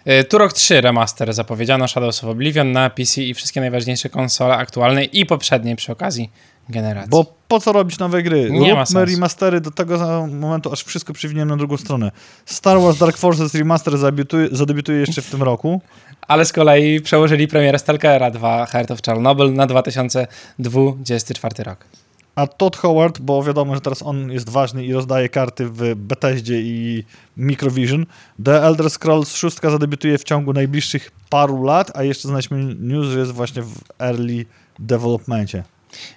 Y, Turok 3 Remaster zapowiedziano Shadows of Oblivion na PC i wszystkie najważniejsze konsole aktualnej i poprzedniej przy okazji generacji. Bo po co robić nowe gry? Nie ma Róbmy sensu. remastery do tego momentu, aż wszystko przywiniemy na drugą stronę. Star Wars Dark Forces Remaster zadebiutuje, zadebiutuje jeszcze w tym roku. Ale z kolei przełożyli premierę Stalkera 2 Heart of Chernobyl na 2024 rok. A Todd Howard, bo wiadomo, że teraz on jest ważny i rozdaje karty w Bethesdzie i Microvision. The Elder Scrolls 6 zadebiutuje w ciągu najbliższych paru lat, a jeszcze znaliśmy news, że jest właśnie w early developmencie.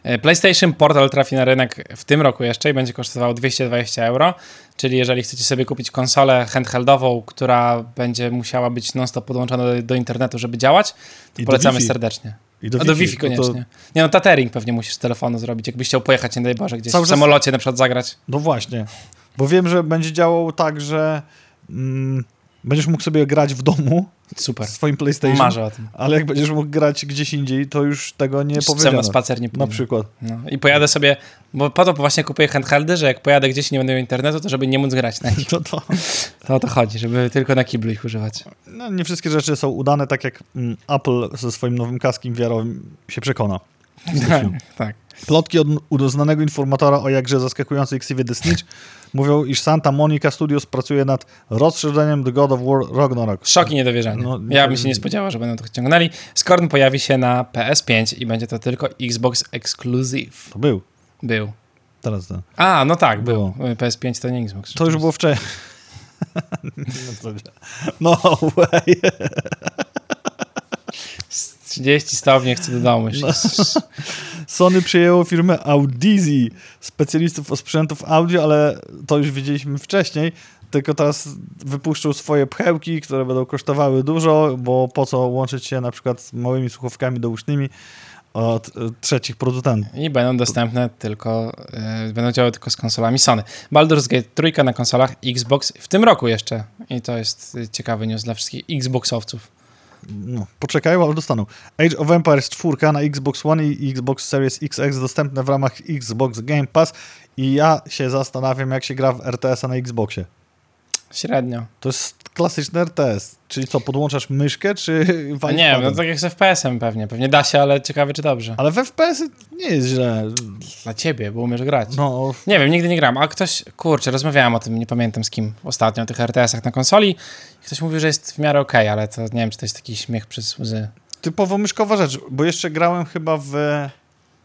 E, PlayStation Portal trafi na rynek w tym roku jeszcze i będzie kosztował 220 euro, czyli jeżeli chcecie sobie kupić konsolę handheldową, która będzie musiała być non-stop podłączona do, do internetu, żeby działać, to I polecamy serdecznie. I Do, do Wi-Fi no to- koniecznie. Nie no, tethering pewnie musisz z telefonu zrobić, jakbyś chciał pojechać, nie daj Boże, gdzieś Cały w czas- samolocie na przykład zagrać. No właśnie, bo wiem, że będzie działało tak, że mm, będziesz mógł sobie grać w domu Super. w swoim PlayStation, Marzę o tym. ale jak będziesz mógł grać gdzieś indziej, to już tego nie psem powiedziano. na spacer nie Na pójdę. przykład. No. I pojadę sobie, bo po to właśnie kupuję handheldy, że jak pojadę gdzieś i nie będę miał internetu, to żeby nie móc grać na nich. To, to, To o to chodzi, żeby tylko na kiblu ich używać. no, nie wszystkie rzeczy są udane, tak jak mm, Apple ze swoim nowym kaskiem wiarowym się przekona. tak, tak. Plotki od uznanego informatora o jakże zaskakującej ksywie The Snitch mówią, iż Santa Monica Studios pracuje nad rozszerzeniem The God of War Ragnarok. Szok i niedowierzanie. No, ja bym się nie spodziewał, że będą to ciągnęli. Skorn pojawi się na PS5 i będzie to tylko Xbox Exclusive. To był. Był. Teraz ten. A, no tak, był. Było. PS5 to nie Xbox. To już było wcześniej. no, no way. 30 stopni, chcę do domu. No. Sony przyjęło firmę Audizy, specjalistów od sprzętów audio, ale to już wiedzieliśmy wcześniej, tylko teraz wypuszczą swoje pchełki, które będą kosztowały dużo, bo po co łączyć się na przykład z małymi słuchawkami dousznymi od e, trzecich producentów. I będą dostępne tylko, y, będą działały tylko z konsolami Sony. Baldur's Gate 3 na konsolach Xbox w tym roku jeszcze. I to jest ciekawy news dla wszystkich Xboxowców. No, poczekają, ale dostaną. Age of Empires 4 na Xbox One i Xbox Series XX dostępne w ramach Xbox Game Pass i ja się zastanawiam, jak się gra w RTS-a na Xboxie. Średnio. To jest klasyczny RTS, czyli co, podłączasz myszkę, czy nie wiem, no tak jak z FPS-em pewnie. Pewnie da się, ale ciekawe czy dobrze. Ale w FPS nie jest źle. Dla ciebie, bo umiesz grać. No, Nie wiem, nigdy nie gram, a ktoś, kurczę, rozmawiałem o tym, nie pamiętam z kim ostatnio, o tych RTS-ach na konsoli. Ktoś mówił, że jest w miarę okej, ale to nie wiem, czy to jest taki śmiech przez łzy. typowo myszkowa rzecz, bo jeszcze grałem chyba w...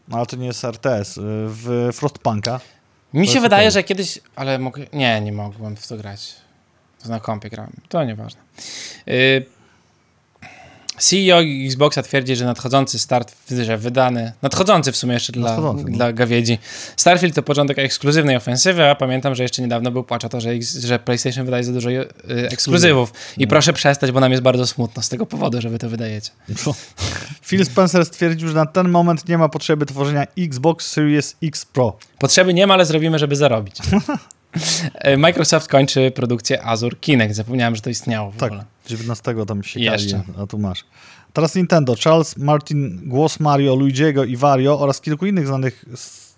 No, ale to nie jest RTS, w Frostpunka. Mi się wydaje, okej. że kiedyś, ale mogę, nie, nie mogłem w to grać. To na kompie grałem, to nieważne. Yy, CEO Xboxa twierdzi, że nadchodzący start, że wydany, nadchodzący w sumie jeszcze dla, no. dla gawiedzi. Starfield to początek ekskluzywnej ofensywy, a pamiętam, że jeszcze niedawno był płacz o to, że, że PlayStation wydaje za dużo y, ekskluzywów. I No. proszę przestać, bo nam jest bardzo smutno z tego powodu, że wy to wydajecie. No. Phil Spencer stwierdził, że na ten moment nie ma potrzeby tworzenia Xbox Series X Pro. Potrzeby nie ma, ale zrobimy, żeby zarobić. E, Microsoft kończy produkcję Azure Kinect. Zapomniałem, że to istniało w Tak, ogóle. 19 tam się Jeszcze. a tu masz. Teraz Nintendo. Charles Martin, głos Mario, Luigiego i Wario oraz kilku innych znanych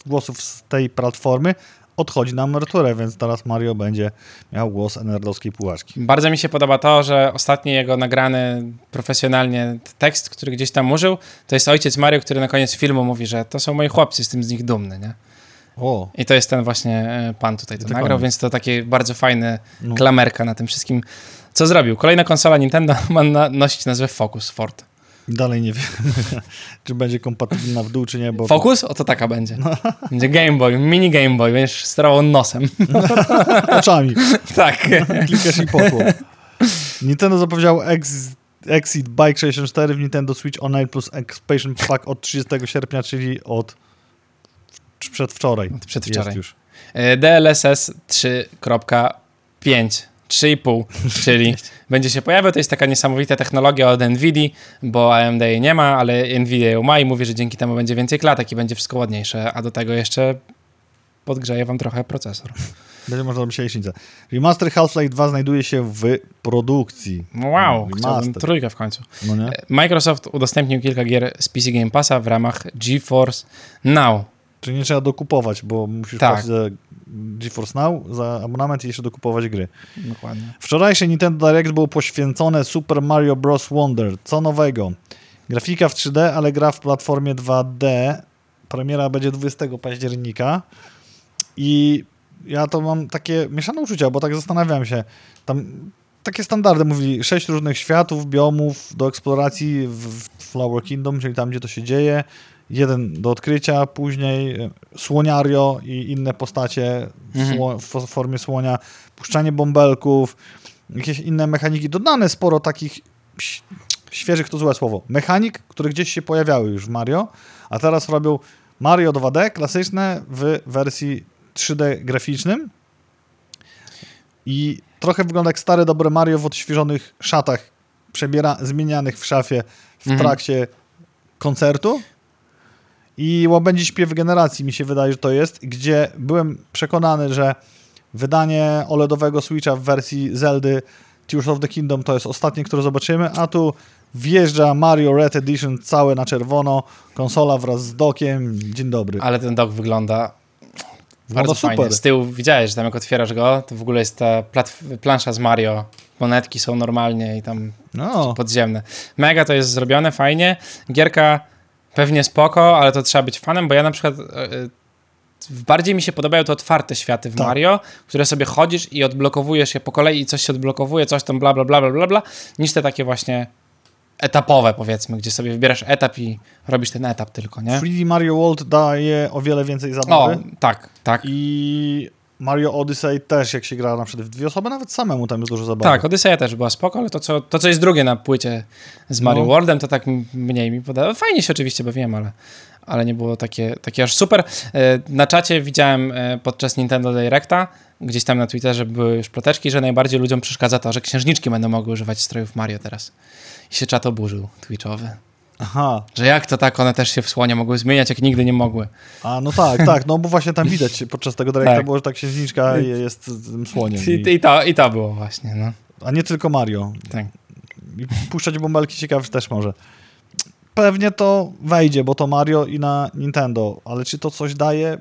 głosów z tej platformy odchodzi na emeryturę, więc teraz Mario będzie miał głos nerdowskiej pułaczki. Bardzo mi się podoba to, że ostatni jego nagrany profesjonalnie tekst, który gdzieś tam użył, to jest ojciec Mario, który na koniec filmu mówi, że to są moi chłopcy, jestem z nich dumny, nie? O, I to jest ten właśnie e, pan tutaj to nagrał, więc to takie bardzo fajne no. klamerka na tym wszystkim, co zrobił. Kolejna konsola Nintendo ma na, nosić nazwę Focus Ford. Dalej nie wiem, czy będzie kompatybilna w dół, czy nie, bo... Focus? Oto taka będzie. No. Będzie Game Boy, mini Game Boy, będziesz sterował nosem. Oczami. tak. Klikasz i poszło. Nintendo zapowiedział Ex Exit Bike 64 w Nintendo Switch Online plus Expansion Pack od 30 sierpnia, czyli od przedwczoraj. Przedwczoraj. Jest już. E, DLSS 3.5. 3,5, czyli będzie się pojawiał. To jest taka niesamowita technologia od NVIDIA, bo AMD jej nie ma, ale NVIDIA ją ma i mówi, że dzięki temu będzie więcej klatek i będzie wszystko ładniejsze, a do tego jeszcze podgrzeje wam trochę procesor. Będzie można robić jajecznicę. Remaster Half-Life 2 znajduje się w produkcji. Wow, chciałbym trójkę w końcu. No nie? Microsoft udostępnił kilka gier z PC Game Passa w ramach GeForce Now. Czyli nie trzeba dokupować, bo musisz Tak. płacić za GeForce Now, za abonament i jeszcze dokupować gry. Dokładnie. Wczorajsze Nintendo Direct było poświęcone Super Mario Bros. Wonder. Co nowego? Grafika w 3D, ale gra w platformie 2D. Premiera będzie 20 października. I ja to mam takie mieszane uczucia, bo tak zastanawiam się. Tam takie standardy mówili, sześć różnych światów, biomów do eksploracji w Flower Kingdom, czyli tam, gdzie to się dzieje. Jeden do odkrycia, później e, słoniario i inne postacie w, Mhm. sło, w formie słonia, puszczanie bąbelków, jakieś inne mechaniki. Dodane sporo takich świeżych, to złe słowo, mechanik, które gdzieś się pojawiały już w Mario, a teraz robią Mario 2D klasyczne w wersji 3D graficznym i trochę wygląda jak stare, dobre Mario w odświeżonych szatach, przebiera, zmienianych w szafie w Mhm. trakcie koncertu. I łabędzi śpiew generacji mi się wydaje, że to jest, gdzie byłem przekonany, że wydanie OLEDowego Switcha w wersji Zeldy Tears of the Kingdom to jest ostatnie, które zobaczymy, a tu wjeżdża Mario Red Edition całe na czerwono, konsola wraz z dokiem, dzień dobry. Ale ten dok wygląda bardzo No fajnie. super. Z tyłu widziałeś, że tam jak otwierasz go, to w ogóle jest ta plansza z Mario. Monetki są normalnie i tam No, podziemne. Mega to jest zrobione, fajnie. Gierka pewnie spoko, ale to trzeba być fanem, bo ja na przykład e, e, bardziej mi się podobają te otwarte światy w Tak. Mario, które sobie chodzisz i odblokowujesz je po kolei i coś się odblokowuje, coś tam bla bla bla bla bla, niż te takie właśnie etapowe powiedzmy, gdzie sobie wybierasz etap i robisz ten etap tylko, nie? 3D Mario World daje o wiele więcej O, zabawy. tak, tak. I Mario Odyssey też, jak się gra na przykład w dwie osoby, nawet samemu tam jest dużo zabawy. Tak, Odyseja też była spoko, ale to co, to, co jest drugie na płycie z Mario No. Worldem, to tak mniej mi podoba. Fajnie się oczywiście bawiłem, ale, ale nie było takie, takie aż super. E, Na czacie widziałem e, podczas Nintendo Directa, gdzieś tam na Twitterze były już ploteczki, że najbardziej ludziom przeszkadza to, że księżniczki będą mogły używać strojów Mario teraz. I się czat oburzył, twitchowy. Aha, Że jak to tak, one też się w słonie mogły zmieniać, jak nigdy nie mogły. a no tak, tak, no bo właśnie tam widać podczas tego directa Tak. było, że ta księżniczka jest tym słoniem. I, I, i, to, I to było właśnie, no. a nie tylko Mario. Tak. I puszczać bąbelki ciekawe też może. Pewnie to wejdzie, bo to Mario i na Nintendo, ale czy to coś daje?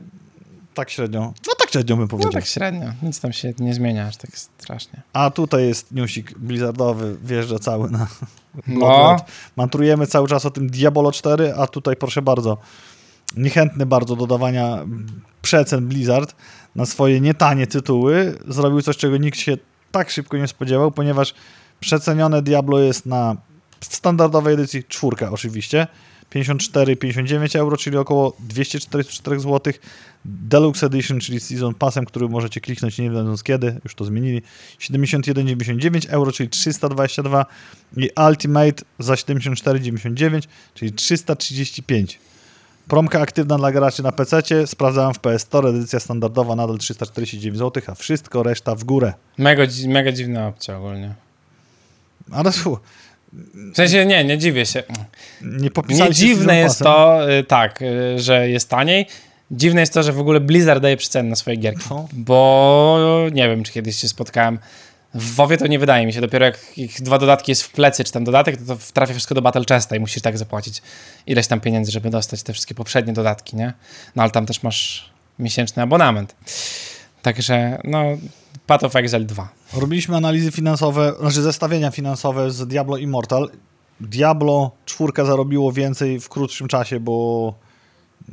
Tak średnio. No tak średnio bym No powiedział. tak średnio, nic tam się nie zmienia aż tak strasznie. A tutaj jest newsik blizzardowy, wjeżdża cały na No. Mantrujemy cały czas o tym Diabolo 4, a tutaj proszę bardzo, niechętny bardzo do dawania przecen Blizzard na swoje nietanie tytuły. Zrobił coś, czego nikt się tak szybko nie spodziewał, ponieważ przecenione Diablo jest na standardowej edycji czwórka oczywiście, 54-59 euro, czyli około 244 zł. Deluxe Edition, czyli Season Passem, który możecie kliknąć nie wiedząc kiedy, już to zmienili, 71,99 euro, czyli 322 i Ultimate za 74,99, czyli 335. Promka aktywna dla graczy na PC, sprawdzałem w PS Store, edycja standardowa nadal 349 zł, a wszystko reszta w górę. Mega, mega dziwna opcja ogólnie. Ale słuch, W sensie nie, nie dziwię się. nie Nie dziwne jest to, y, tak, y, że jest taniej. Dziwne jest to, że w ogóle Blizzard daje przeceny na swoje gierki. No. Bo nie wiem, czy kiedyś się spotkałem. W WoWie to nie wydaje mi się. Dopiero jak ich dwa dodatki jest w plecy, czy tam dodatek, to, to trafia wszystko do Battle Chesta i musisz tak zapłacić ileś tam pieniędzy, żeby dostać te wszystkie poprzednie dodatki, nie? No ale tam też masz miesięczny abonament. Także, no, Path of Exile 2. Robiliśmy analizy finansowe, znaczy zestawienia finansowe z Diablo Immortal. Diablo 4 zarobiło więcej w krótszym czasie, bo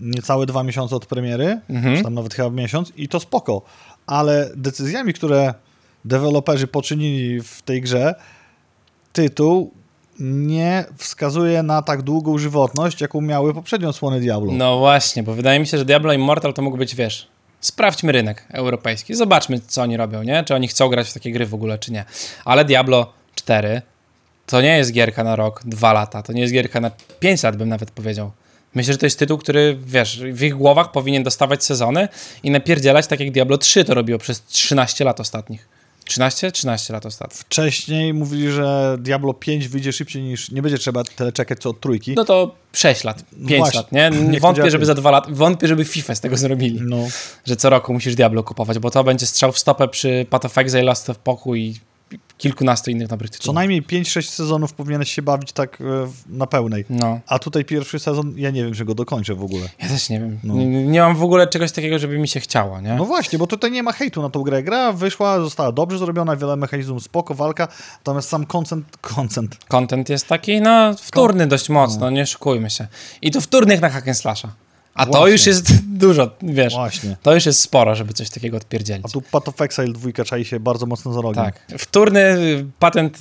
niecałe dwa miesiące od premiery, Mhm. czy tam nawet chyba miesiąc i to spoko. Ale decyzjami, które deweloperzy poczynili w tej grze, tytuł nie wskazuje na tak długą żywotność, jaką miały poprzednie odsłony Diablo. No właśnie, bo wydaje mi się, że Diablo Immortal to mógł być, wiesz, sprawdźmy rynek europejski, zobaczmy, co oni robią, nie? Czy oni chcą grać w takie gry w ogóle, czy nie. Ale Diablo 4 to nie jest gierka na rok, dwa lata, to nie jest gierka na 5 lat, bym nawet powiedział. Myślę, że to jest tytuł, który, wiesz, w ich głowach powinien dostawać sezony i napierdzielać tak jak Diablo 3 to robiło przez 13 lat ostatnich. 13? 13 lat ostatnio. Wcześniej mówili, że Diablo 5 wyjdzie szybciej niż... Nie będzie trzeba tyle czekać co od trójki. No to 6 lat, 5 właśnie. lat, nie? Nie wątpię, żeby za 2 lata, wątpię, żeby FIFA z tego zrobili. No. Że co roku musisz Diablo kupować, bo to będzie strzał w stopę przy Path of Exile, Last of Pokój i kilkunastu innych dobrych Co tytułów. najmniej 5-6 sezonów powinieneś się bawić tak e, na pełnej. No, A tutaj pierwszy sezon, ja nie wiem, czy go dokończę w ogóle. ja też nie wiem. No. Nie, nie mam w ogóle czegoś takiego, żeby mi się chciało, nie? No właśnie, bo tutaj nie ma hejtu na tą grę. Gra wyszła, została dobrze zrobiona, wiele mechanizmów, spoko, walka, natomiast sam koncent, koncent. Content jest taki, no, wtórny dość mocno, nie szukujmy się. I to wtórnych na hack and slasha. A to Właśnie. już jest dużo, wiesz, Właśnie. to już jest sporo, żeby coś takiego odpierdzielić. A tu Path of Exile 2 czai się bardzo mocno za rogiem. Tak. Wtórny patent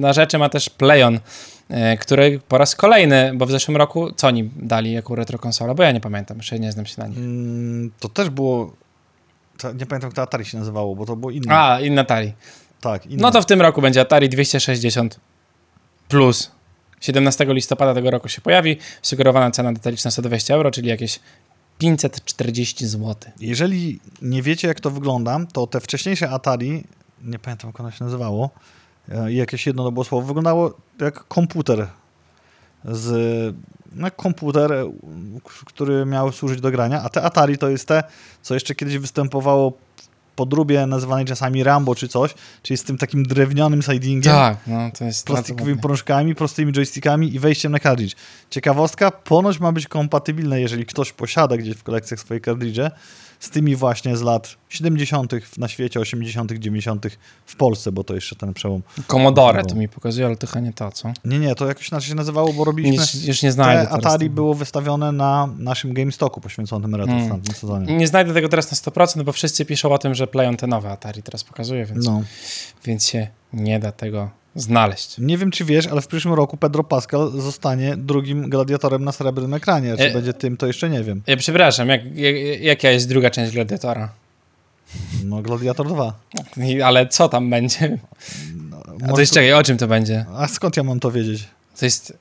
na rzeczy ma też Playon, y, który po raz kolejny, bo w zeszłym roku co oni dali jako retrokonsolę, bo ja nie pamiętam, jeszcze nie znam się na nich. Mm, to też było... To, nie pamiętam, jak to Atari się nazywało, bo to było inne. A, inna Atari. Tak, inne. No to w tym roku będzie Atari 260 plus. 17 listopada tego roku się pojawi. Sugerowana cena detaliczna 120 euro, czyli jakieś 540 zł. Jeżeli nie wiecie, jak to wygląda, to te wcześniejsze Atari, nie pamiętam, jak ono się nazywało, e, jakieś jedno to było słowo, wyglądało jak komputer z... No, komputer, e, który miał służyć do grania, a te Atari to jest te, co jeszcze kiedyś występowało podróbie nazywanej czasami Rambo czy coś, czyli z tym takim drewnianym sidingiem, Tak, no to jest plastikowymi prążkami, prostymi joystickami i wejściem na cartridge. Ciekawostka, ponoć ma być kompatybilne, jeżeli ktoś posiada gdzieś w kolekcjach swoje cartridge, z tymi właśnie z lat 70. na świecie, 80., 90. w Polsce, bo to jeszcze ten przełom. Commodore to mi pokazuje, ale to chyba nie to, co? Nie, nie, to jakoś inaczej się nazywało, bo robiliśmy... Już, już nie znajdę Te Atari tego. było wystawione na naszym GameStoku poświęconym retro Mm. w tamtym sezonie. Nie znajdę tego teraz na 100%, bo wszyscy piszą o tym, że plają te nowe Atari teraz pokazuje, więc, No. więc się nie da tego znaleźć. Nie wiem, czy wiesz, ale w przyszłym roku Pedro Pascal zostanie drugim gladiatorem na srebrnym ekranie. Czy E- będzie tym, to jeszcze nie wiem. Ja przepraszam, jak, jak, jaka jest druga część Gladiatora? No, Gladiator 2. I- Ale co tam będzie? A to jest, czekaj, o czym to będzie? A skąd ja mam to wiedzieć? To jest...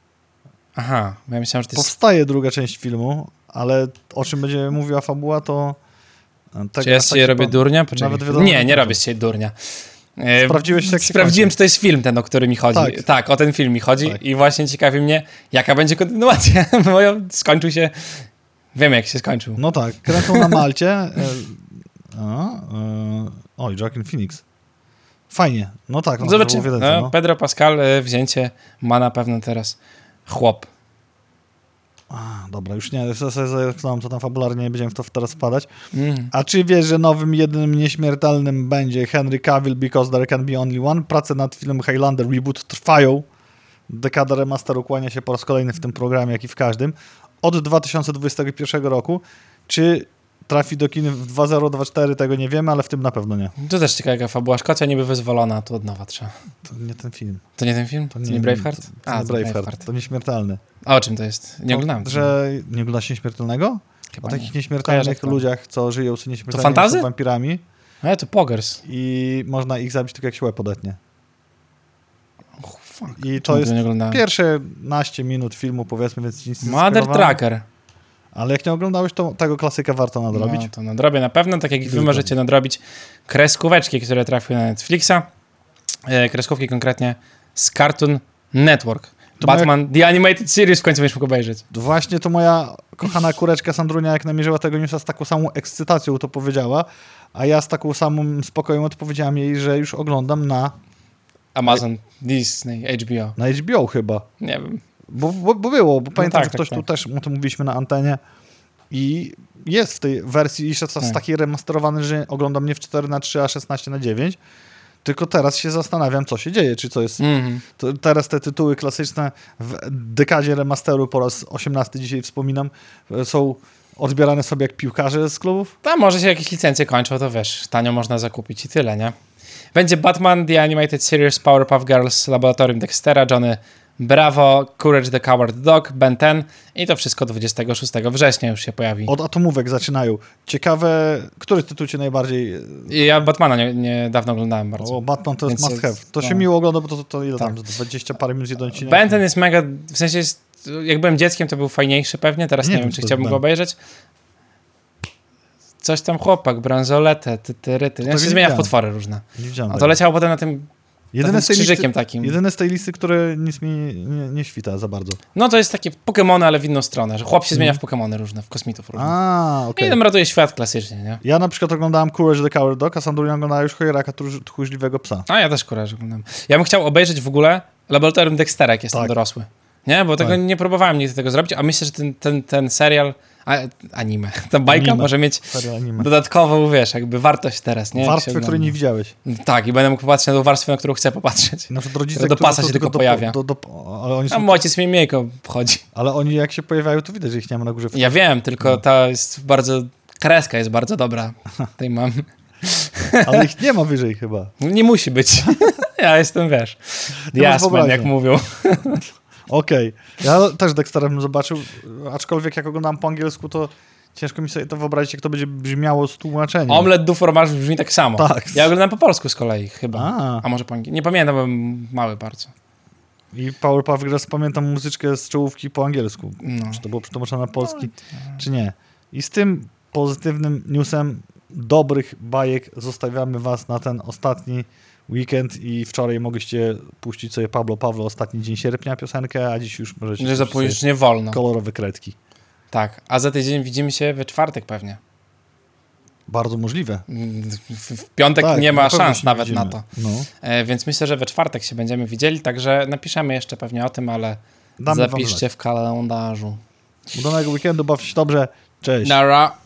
Aha, ja myślałem, że to jest... Powstaje druga część filmu, ale o czym będzie mówiła fabuła, to... Tego Czy ja tak się robię pan- durnia? Poczekaj. Nawet nie, nie robię z ciebie durnia. E, Sprawdziłeś, się Sprawdziłem, czy to jest film ten, o który mi chodzi. Tak, Tak. o ten film mi chodzi Tak. i właśnie ciekawi mnie, jaka będzie kontynuacja, bo ja- skończył się... Wiem, jak się skończył. No tak, kręcą na Malcie. e, A, e, oj, Joaquin Phoenix. Fajnie. No tak. No, Zobaczymy. No, no. Pedro Pascal e, wzięcie ma na pewno teraz chłop. A, dobra, już nie, zerknąłem, co tam fabularnie, nie będziemy w to teraz wpadać. Mm. A czy wiesz, że nowym, jedynym nieśmiertelnym będzie Henry Cavill Because There Can Be Only One? Prace nad filmem Highlander Reboot trwają. Dekada remasteru kłania się po raz kolejny w tym programie, jak i w każdym. Od 2021 roku. Czy trafi do kin w 2024, tego nie wiemy, ale w tym na pewno nie. To też ciekawa fabuła. Szkocja niby wyzwolona, a tu od nowa trzeba. To nie ten film. To nie ten film? To nie, Braveheart? To, to nie Braveheart. To nieśmiertelny. A o czym to jest? Nie oglądałem. To, że nie oglądasz nieśmiertelnego? Chyba O nie. takich Kojarzę nieśmiertelnych to. ludziach, co żyją sobie nieśmiertelnie, fantazy? są wampirami Ale to pogers. i można ich zabić tylko jak się łeb odetnie. Oh, fuck. I Czemu to jest nie oglądałem? pierwsze naście minut filmu, powiedzmy, więc nic nie Mother. Tracker. Ale jak nie oglądałeś, to tego klasyka warto nadrobić. No, to nadrobię na pewno, tak jak wy możecie nadrobić kreskóweczki, które trafiły na Netflixa. E, kreskówki konkretnie z Cartoon Network. To Batman The Animated Series w końcu będziesz mógł obejrzeć. Właśnie to moja kochana kureczka Sandrunia, jak namierzyła tego newsa z taką samą ekscytacją, to powiedziała, a ja z taką samą spokojem odpowiedziałem jej, że już oglądam na, Amazon, Disney, HBO. na HBO chyba. Nie wiem. Bo, bo, bo było, bo pamiętam, tak, że ktoś tak, tu tak. też o tym mówiliśmy na antenie i jest w tej wersji jeszcze czas Tak. taki remasterowany, że oglądam nie w 4 na 3 a 16 na 9 tylko teraz się zastanawiam, co się dzieje, czy co jest... Mhm. To teraz te tytuły klasyczne w dekadzie remasteru, po raz 18 dzisiaj wspominam, e, są odbierane sobie jak piłkarze z klubów. Tam może się jakieś licencje kończą, to wiesz, tanio można zakupić i tyle, nie? Będzie Batman The Animated Series, Powerpuff Girls, Laboratorium Dextera, Johnny Bravo, Courage the Coward Dog, Ben 10 i to wszystko 26 września już się pojawi. Od atomówek zaczynają. Ciekawe, który tytuł cię najbardziej... Ja Batmana nie, nie dawno oglądałem bardzo. O, Batman to jest Więc must have. To no. się miło ogląda, bo to, to ile tam, Tak. 20 parę minut jeden odcinek. Ben 10 jest mega, w sensie jest, jak byłem dzieckiem to był fajniejszy pewnie, teraz Nie nie, wiem, czy to chciałbym go obejrzeć. coś tam chłopak, bransoletę, ty, ty. To Ja się nie zmienia w potwory różne. Nie widziałem A to leciało potem na tym, Jedyne takim z, tej listy, krzyżykiem takim. jedyne z tej listy, które nic mi nie, nie świta za bardzo. No to jest takie Pokémony, ale w inną stronę, że chłop się zmienia Mhm. w Pokémony różne, w kosmitów różnych. A, I okej. tam ratuje świat klasycznie, nie? Ja na przykład oglądałem Courage the Coward Dog, a Sandrina oglądała już Chojraka, tchórz- tchórzliwego psa. A ja też kojarzę oglądam. Ja bym chciał obejrzeć w ogóle Laboratorium Dextera, jak jestem Tak. dorosły. Nie, bo tego Tak. nie próbowałem nigdy tego zrobić, a myślę, że ten, ten, ten serial, a, anime, ta bajka Anime. może mieć dodatkową, wiesz, jakby wartość teraz, nie? Warstwę, której nie widziałeś. Tak, i będę mógł popatrzeć na tą warstwę, na którą chcę popatrzeć. Na przykład rodzice, do pasa się tylko do- pojawia. Do, do, ale, oni A są, mój ojciec mnie miejko wchodzi. ale oni jak się pojawiają, to widać, że ich nie ma na górze. Ja wiem, tylko ta jest bardzo, kreska jest bardzo dobra tej mam. Ale ich nie ma wyżej chyba. Nie musi być. Ja jestem, wiesz, wyobraźnię. jak mówią. Okej. Ja też Dextera bym zobaczył, aczkolwiek jak oglądam po angielsku, to ciężko mi sobie to wyobrazić, jak to będzie brzmiało z tłumaczeniem. Omlet du fromage brzmi tak samo. Tak. Ja oglądam po polsku z kolei chyba. A. A, może po angielsku. Nie pamiętam, byłem mały bardzo. I Powerpuff Girls pamiętam muzyczkę z czołówki po angielsku. No. Czy to było przetłumaczone na polski, czy nie. I z tym pozytywnym newsem dobrych bajek zostawiamy was na ten ostatni weekend i wczoraj mogliście puścić sobie Pablo Pawlo ostatni dzień sierpnia piosenkę, a dziś już możecie Że sobie nie wolno. kolorowe kredki. Tak. A za tydzień widzimy się we czwartek pewnie. Bardzo możliwe. W, piątek Tak, nie ma na szans nawet widzimy. na to. No. E, więc myślę, że we czwartek się będziemy widzieli, także napiszemy jeszcze pewnie o tym, ale Damy zapiszcie w kalendarzu. Udanego weekendu, bawcie się dobrze. Cześć. Nara.